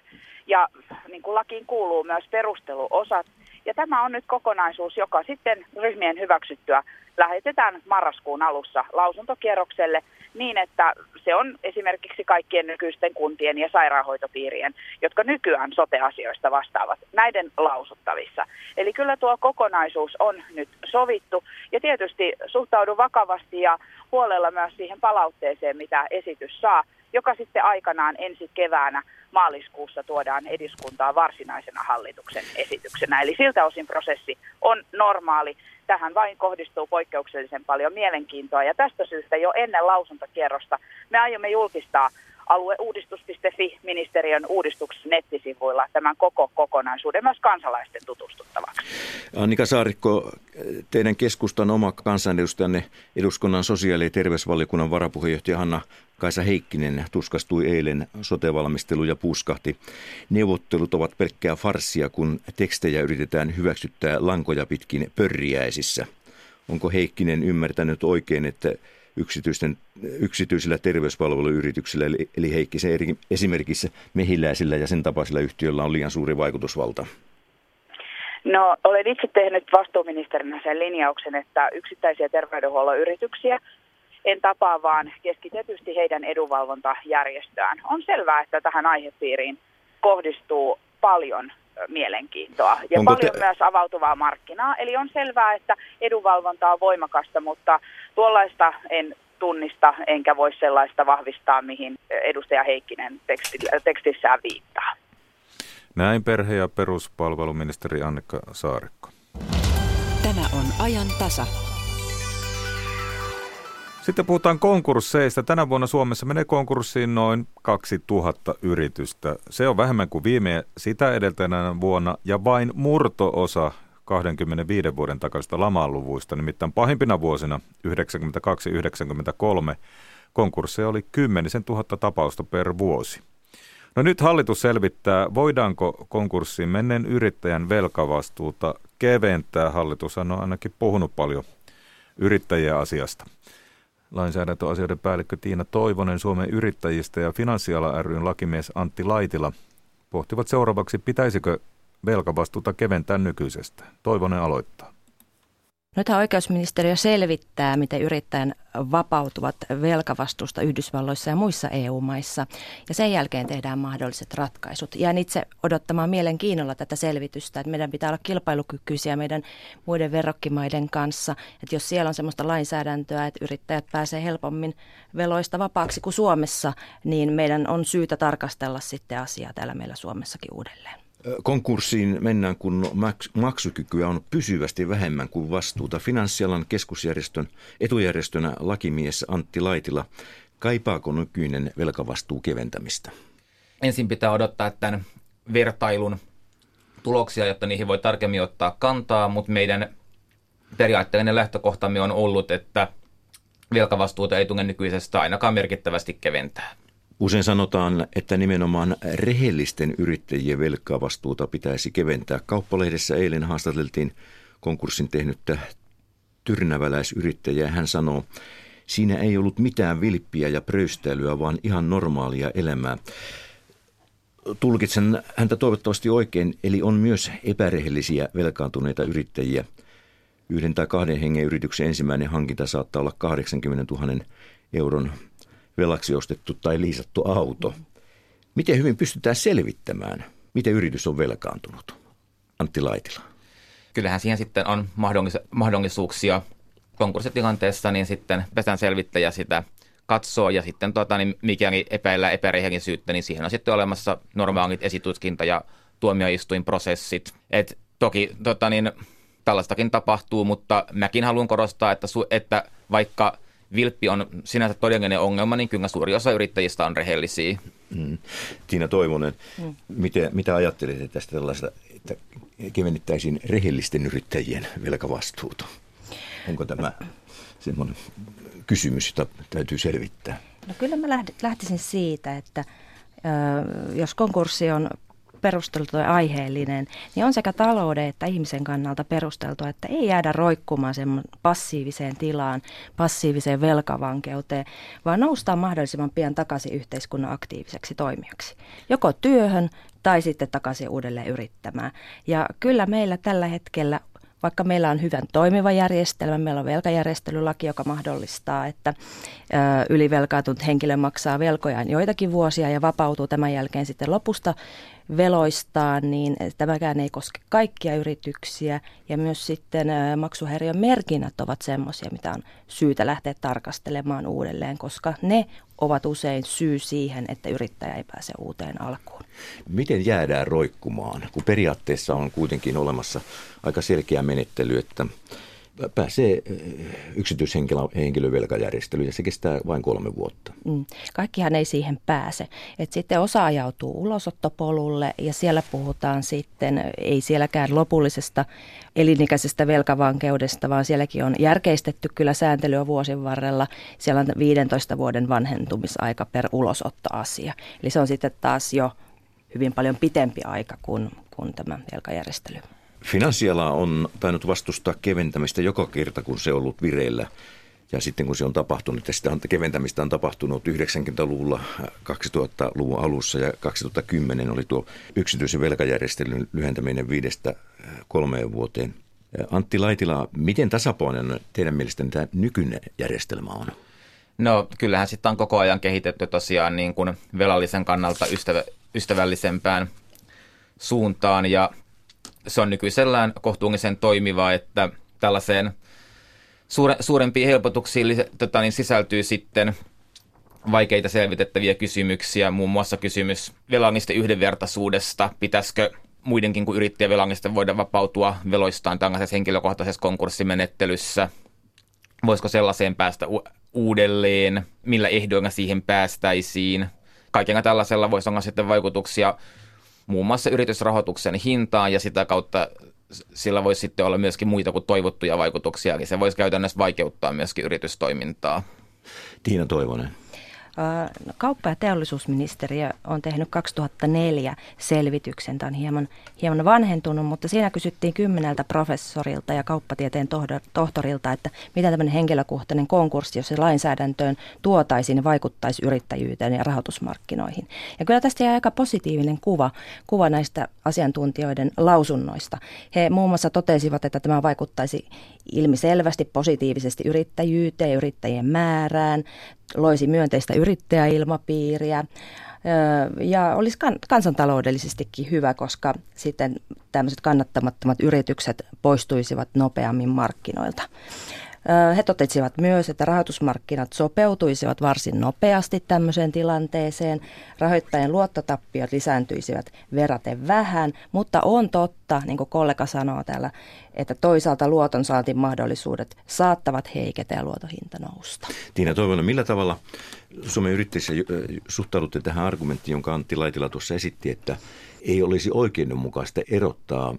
R: ja niin kuin lakiin kuuluu myös perusteluosat. Ja tämä on nyt kokonaisuus, joka sitten ryhmien hyväksyttyä lähetetään marraskuun alussa lausuntokierrokselle niin, että se on esimerkiksi kaikkien nykyisten kuntien ja sairaanhoitopiirien, jotka nykyään sote-asioista vastaavat, näiden lausuttavissa. Eli kyllä tuo kokonaisuus on nyt sovittu ja tietysti suhtaudun vakavasti ja huolella myös siihen palautteeseen, mitä esitys saa, joka sitten aikanaan ensi keväänä maaliskuussa tuodaan eduskuntaan varsinaisena hallituksen esityksenä. Eli siltä osin prosessi on normaali. Tähän vain kohdistuu poikkeuksellisen paljon mielenkiintoa ja tästä syystä jo ennen lausuntokierrosta me aiomme julkistaa alueuudistus.fi ministeriön uudistuksen nettisivuilla tämän koko kokonaisuuden myös kansalaisten tutustuttavaksi.
Q: Annika Saarikko, teidän keskustan oma kansanedustajanne eduskunnan sosiaali- ja terveysvaliokunnan varapuheenjohtaja Hanna Kaisa Heikkinen tuskastui eilen sotevalmistelu ja puskahti. Neuvottelut ovat pelkkää farssia, kun tekstejä yritetään hyväksyttää lankoja pitkin pörriäisissä. Onko Heikkinen ymmärtänyt oikein, että yksityisten, yksityisillä terveyspalveluyrityksillä, eli, eli Heikkisen eri, esimerkiksi mehiläisillä ja sen tapaisilla yhtiöillä on liian suuri vaikutusvalta?
R: No, olen itse tehnyt vastuuministerinä sen linjauksen, että yksittäisiä terveydenhuollon yrityksiä en tapaa, vaan keskitetysti heidän edunvalvontajärjestöään. On selvää, että tähän aihepiiriin kohdistuu paljon mielenkiintoa ja Onko paljon te... myös avautuvaa markkinaa. Eli on selvää, että edunvalvonta on voimakasta, mutta tuollaista en tunnista enkä voi sellaista vahvistaa, mihin edustaja Heikkinen tekstissään viittaa.
C: Näin perhe- ja peruspalveluministeri Annika Saarikko.
E: Tämä on ajan tasa.
C: Sitten puhutaan konkursseista. Tänä vuonna Suomessa menee konkurssiin noin 2000 yritystä. Se on vähemmän kuin viime sitä edeltäjänä vuonna ja vain murtoosa 25 vuoden takaisista lamanluvuista. Nimittäin pahimpina vuosina 92-93 konkursseja oli 10 000 tapausta per vuosi. No nyt hallitus selvittää, voidaanko konkurssiin menneen yrittäjän velkavastuuta keventää. Hallitus on ainakin puhunut paljon yrittäjien asiasta lainsäädäntöasioiden päällikkö Tiina Toivonen Suomen yrittäjistä ja Finanssiala ryn lakimies Antti Laitila pohtivat seuraavaksi, pitäisikö velkavastuuta keventää nykyisestä. Toivonen aloittaa.
S: Nythän oikeusministeriö selvittää, miten yrittäjän vapautuvat velkavastuusta Yhdysvalloissa ja muissa EU-maissa. Ja sen jälkeen tehdään mahdolliset ratkaisut. Jään itse odottamaan mielenkiinnolla tätä selvitystä, että meidän pitää olla kilpailukykyisiä meidän muiden verrokkimaiden kanssa. Että jos siellä on sellaista lainsäädäntöä, että yrittäjät pääsee helpommin veloista vapaaksi kuin Suomessa, niin meidän on syytä tarkastella sitten asiaa täällä meillä Suomessakin uudelleen.
Q: Konkurssiin mennään, kun maksukykyä on pysyvästi vähemmän kuin vastuuta. Finanssialan keskusjärjestön etujärjestönä lakimies Antti Laitila. Kaipaako nykyinen velkavastuu keventämistä?
T: Ensin pitää odottaa tämän vertailun tuloksia, jotta niihin voi tarkemmin ottaa kantaa, mutta meidän periaatteellinen lähtökohtamme on ollut, että velkavastuuta ei tule nykyisestä ainakaan merkittävästi keventää.
Q: Usein sanotaan, että nimenomaan rehellisten yrittäjien velkavastuuta pitäisi keventää. Kauppalehdessä eilen haastateltiin konkurssin tehnyttä tyrnäväläisyrittäjää. Hän sanoo, siinä ei ollut mitään vilppiä ja pröystäilyä, vaan ihan normaalia elämää. Tulkitsen häntä toivottavasti oikein, eli on myös epärehellisiä velkaantuneita yrittäjiä. Yhden tai kahden hengen yrityksen ensimmäinen hankinta saattaa olla 80 000 euron velaksi ostettu tai liisattu auto. Miten hyvin pystytään selvittämään, miten yritys on velkaantunut? Antti Laitila.
T: kyllähän siihen sitten on mahdollis- mahdollisuuksia konkurssitilanteessa, niin sitten pesän selvittäjä sitä katsoo ja sitten tota, niin mikäli epäillä epärehellisyyttä, niin siihen on sitten olemassa normaalit esitutkinta- ja tuomioistuinprosessit. Et toki tota, niin, tällaistakin tapahtuu, mutta mäkin haluan korostaa, että, su- että vaikka vilppi on sinänsä todellinen ongelma, niin kyllä suuri osa yrittäjistä on rehellisiä.
Q: Mm. Tiina Toivonen, mm. mitä, mitä ajattelette tästä tällaista, että kevennettäisiin rehellisten yrittäjien velkavastuuta? Onko tämä semmoinen kysymys, jota täytyy selvittää?
S: No kyllä mä lähtisin siitä, että jos konkurssi on perusteltu ja aiheellinen, niin on sekä talouden että ihmisen kannalta perusteltua, että ei jäädä roikkumaan sen passiiviseen tilaan, passiiviseen velkavankeuteen, vaan noustaan mahdollisimman pian takaisin yhteiskunnan aktiiviseksi toimijaksi. Joko työhön tai sitten takaisin uudelleen yrittämään. Ja kyllä meillä tällä hetkellä vaikka meillä on hyvän toimiva järjestelmä, meillä on velkajärjestelylaki, joka mahdollistaa, että ylivelkaatunut henkilö maksaa velkojaan joitakin vuosia ja vapautuu tämän jälkeen sitten lopusta veloistaan, niin tämäkään ei koske kaikkia yrityksiä. Ja myös sitten maksuhäiriön merkinnät ovat semmoisia, mitä on syytä lähteä tarkastelemaan uudelleen, koska ne ovat usein syy siihen, että yrittäjä ei pääse uuteen alkuun.
Q: Miten jäädään roikkumaan, kun periaatteessa on kuitenkin olemassa aika selkeä menettely, että pääsee yksityishenkilövelkajärjestelyyn ja se kestää vain kolme vuotta. Mm.
S: Kaikkihan ei siihen pääse. Et sitten osa ajautuu ulosottopolulle ja siellä puhutaan sitten, ei sielläkään lopullisesta elinikäisestä velkavankeudesta, vaan sielläkin on järkeistetty kyllä sääntelyä vuosin varrella. Siellä on 15 vuoden vanhentumisaika per ulosottoasia. Eli se on sitten taas jo hyvin paljon pitempi aika kuin, kuin tämä velkajärjestely.
Q: Finanssiala on tainnut vastustaa keventämistä joka kerta, kun se on ollut vireillä. Ja sitten kun se on tapahtunut, ja sitä on, keventämistä on tapahtunut 90-luvulla, 2000-luvun alussa ja 2010 oli tuo yksityisen velkajärjestelyn lyhentäminen viidestä äh, kolmeen vuoteen. Äh, Antti Laitila, miten tasapainoinen teidän mielestänne tämä nykyinen järjestelmä on?
T: No kyllähän sitä on koko ajan kehitetty tosiaan niin kuin velallisen kannalta ystävä, ystävällisempään suuntaan ja se on nykyisellään kohtuullisen toimiva, että tällaiseen suure, suurempiin helpotuksiin tota, niin sisältyy sitten vaikeita selvitettäviä kysymyksiä, muun muassa kysymys velallisten yhdenvertaisuudesta, pitäisikö muidenkin kuin yrittäjävelallisten voida vapautua veloistaan tällaisessa henkilökohtaisessa konkurssimenettelyssä, voisiko sellaiseen päästä u- uudelleen, millä ehdoilla siihen päästäisiin. Kaikella tällaisella voisi olla sitten vaikutuksia muun muassa yritysrahoituksen hintaan ja sitä kautta sillä voisi sitten olla myöskin muita kuin toivottuja vaikutuksia, eli se voisi käytännössä vaikeuttaa myöskin yritystoimintaa.
Q: Tiina Toivonen.
S: Kauppa- ja teollisuusministeriö on tehnyt 2004 selvityksen. Tämä on hieman, hieman vanhentunut, mutta siinä kysyttiin kymmeneltä professorilta ja kauppatieteen tohtorilta, että mitä tämmöinen henkilökohtainen konkurssi, jos se lainsäädäntöön tuotaisiin, niin vaikuttaisi yrittäjyyteen ja rahoitusmarkkinoihin. Ja kyllä tästä jää aika positiivinen kuva, kuva näistä asiantuntijoiden lausunnoista. He muun muassa totesivat, että tämä vaikuttaisi ilmiselvästi positiivisesti yrittäjyyteen, yrittäjien määrään, loisi myönteistä yrittäjäilmapiiriä ja olisi kansantaloudellisestikin hyvä, koska sitten tämmöiset kannattamattomat yritykset poistuisivat nopeammin markkinoilta. He totesivat myös, että rahoitusmarkkinat sopeutuisivat varsin nopeasti tämmöiseen tilanteeseen. Rahoittajien luottotappiot lisääntyisivät verraten vähän, mutta on totta, niin kuin kollega sanoo täällä, että toisaalta luotonsaantimahdollisuudet saattavat heiketä ja luotohinta nousta.
Q: Tiina Toivonen, millä tavalla Suomen yrittäjissä suhtaudutte tähän argumenttiin, jonka Antti Laitila tuossa esitti, että ei olisi oikeudenmukaista erottaa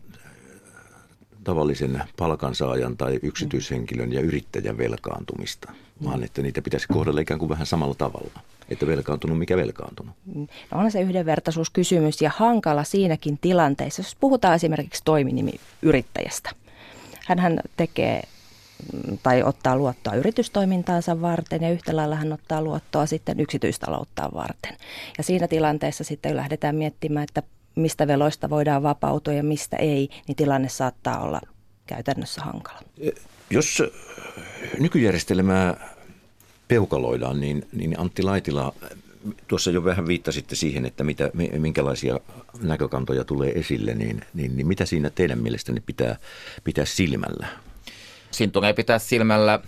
Q: tavallisen palkansaajan tai yksityishenkilön ja yrittäjän velkaantumista, vaan että niitä pitäisi kohdella ikään kuin vähän samalla tavalla. Että velkaantunut, mikä velkaantunut.
S: No on se yhdenvertaisuuskysymys ja hankala siinäkin tilanteessa, jos puhutaan esimerkiksi toiminimiyrittäjästä. Hänhän tekee mm, tai ottaa luottoa yritystoimintaansa varten ja yhtä lailla hän ottaa luottoa sitten yksityistalouttaan varten. Ja siinä tilanteessa sitten lähdetään miettimään, että mistä veloista voidaan vapautua ja mistä ei, niin tilanne saattaa olla käytännössä hankala.
Q: Jos nykyjärjestelmää peukaloidaan, niin, niin Antti Laitila, tuossa jo vähän viittasitte siihen, että mitä, minkälaisia näkökantoja tulee esille, niin, niin, niin mitä siinä teidän mielestänne pitää pitää silmällä?
T: Siinä tulee pitää silmällä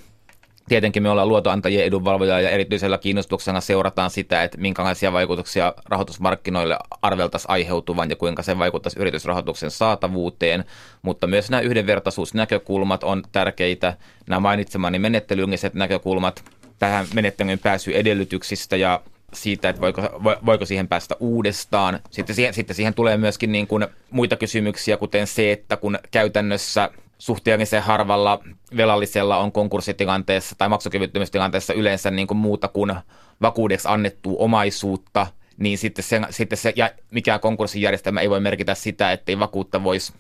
T: Tietenkin me ollaan luotoantajien edunvalvoja ja erityisellä kiinnostuksena seurataan sitä, että minkälaisia vaikutuksia rahoitusmarkkinoille arveltaisiin aiheutuvan ja kuinka se vaikuttaisi yritysrahoituksen saatavuuteen, mutta myös nämä yhdenvertaisuusnäkökulmat on tärkeitä. Nämä mainitsemani menettelylliset näkökulmat tähän menettelyyn pääsy edellytyksistä ja siitä, että voiko, voiko siihen päästä uudestaan. Sitten siihen, sitten siihen tulee myöskin niin kuin muita kysymyksiä, kuten se, että kun käytännössä suhteellisen harvalla velallisella on konkurssitilanteessa tai maksukyvyttömyystilanteessa yleensä niin kuin muuta kuin vakuudeksi annettua omaisuutta, niin sitten se, sitten se ja mikään konkurssijärjestelmä ei voi merkitä sitä, ettei vakuutta voisi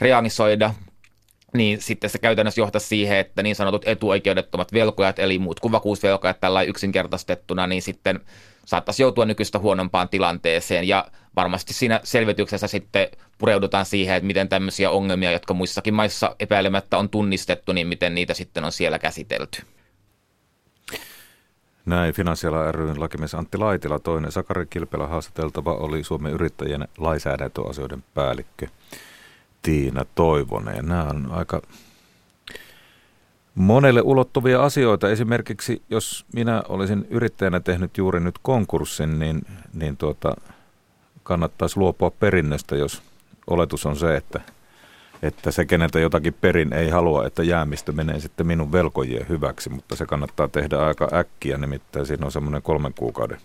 T: realisoida, niin sitten se käytännössä johtaa siihen, että niin sanotut etuoikeudettomat velkojat, eli muut kuin vakuusvelkojat tällä yksinkertaistettuna, niin sitten saattaisi joutua nykyistä huonompaan tilanteeseen. Ja varmasti siinä selvityksessä sitten pureudutaan siihen, että miten tämmöisiä ongelmia, jotka muissakin maissa epäilemättä on tunnistettu, niin miten niitä sitten on siellä käsitelty.
C: Näin Finanssiala ryn lakimies Antti Laitila, toinen Sakari Kilpelä haastateltava oli Suomen yrittäjien lainsäädäntöasioiden päällikkö Tiina Toivonen. Nämä on aika monelle ulottuvia asioita. Esimerkiksi jos minä olisin yrittäjänä tehnyt juuri nyt konkurssin, niin, niin tuota, kannattaisi luopua perinnöstä, jos oletus on se, että, että se, keneltä jotakin perin, ei halua, että jäämistö menee sitten minun velkojien hyväksi, mutta se kannattaa tehdä aika äkkiä, nimittäin siinä on semmoinen kolmen kuukauden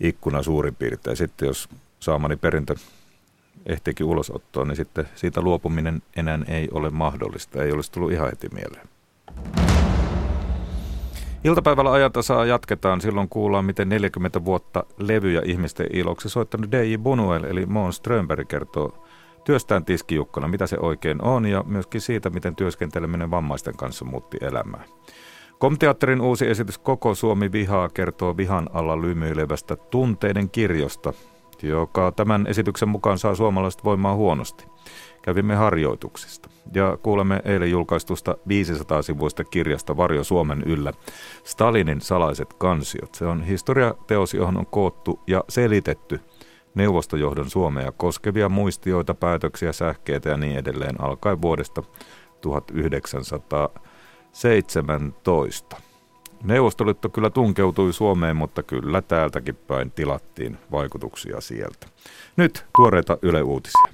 C: ikkuna suurin piirtein. Sitten jos saamani perintö ehtiikin ulosottoon, niin sitten siitä luopuminen enää ei ole mahdollista, ei olisi tullut ihan heti mieleen. Iltapäivällä ajatasaa jatketaan. Silloin kuullaan, miten 40 vuotta levyjä ihmisten iloksi soittanut DJ Bonuel, eli Moon Strömberg, kertoo työstään tiskijukkana, mitä se oikein on, ja myöskin siitä, miten työskenteleminen vammaisten kanssa muutti elämää. Komteatterin uusi esitys Koko Suomi vihaa kertoo vihan alla lymyilevästä tunteiden kirjosta, joka tämän esityksen mukaan saa suomalaiset voimaa huonosti kävimme harjoituksista ja kuulemme eilen julkaistusta 500-sivuista kirjasta Varjo Suomen yllä Stalinin salaiset kansiot. Se on historiateos, johon on koottu ja selitetty neuvostojohdon Suomea koskevia muistioita, päätöksiä, sähkeitä ja niin edelleen alkaen vuodesta 1917. Neuvostoliitto kyllä tunkeutui Suomeen, mutta kyllä täältäkin päin tilattiin vaikutuksia sieltä. Nyt tuoreita Yle Uutisia.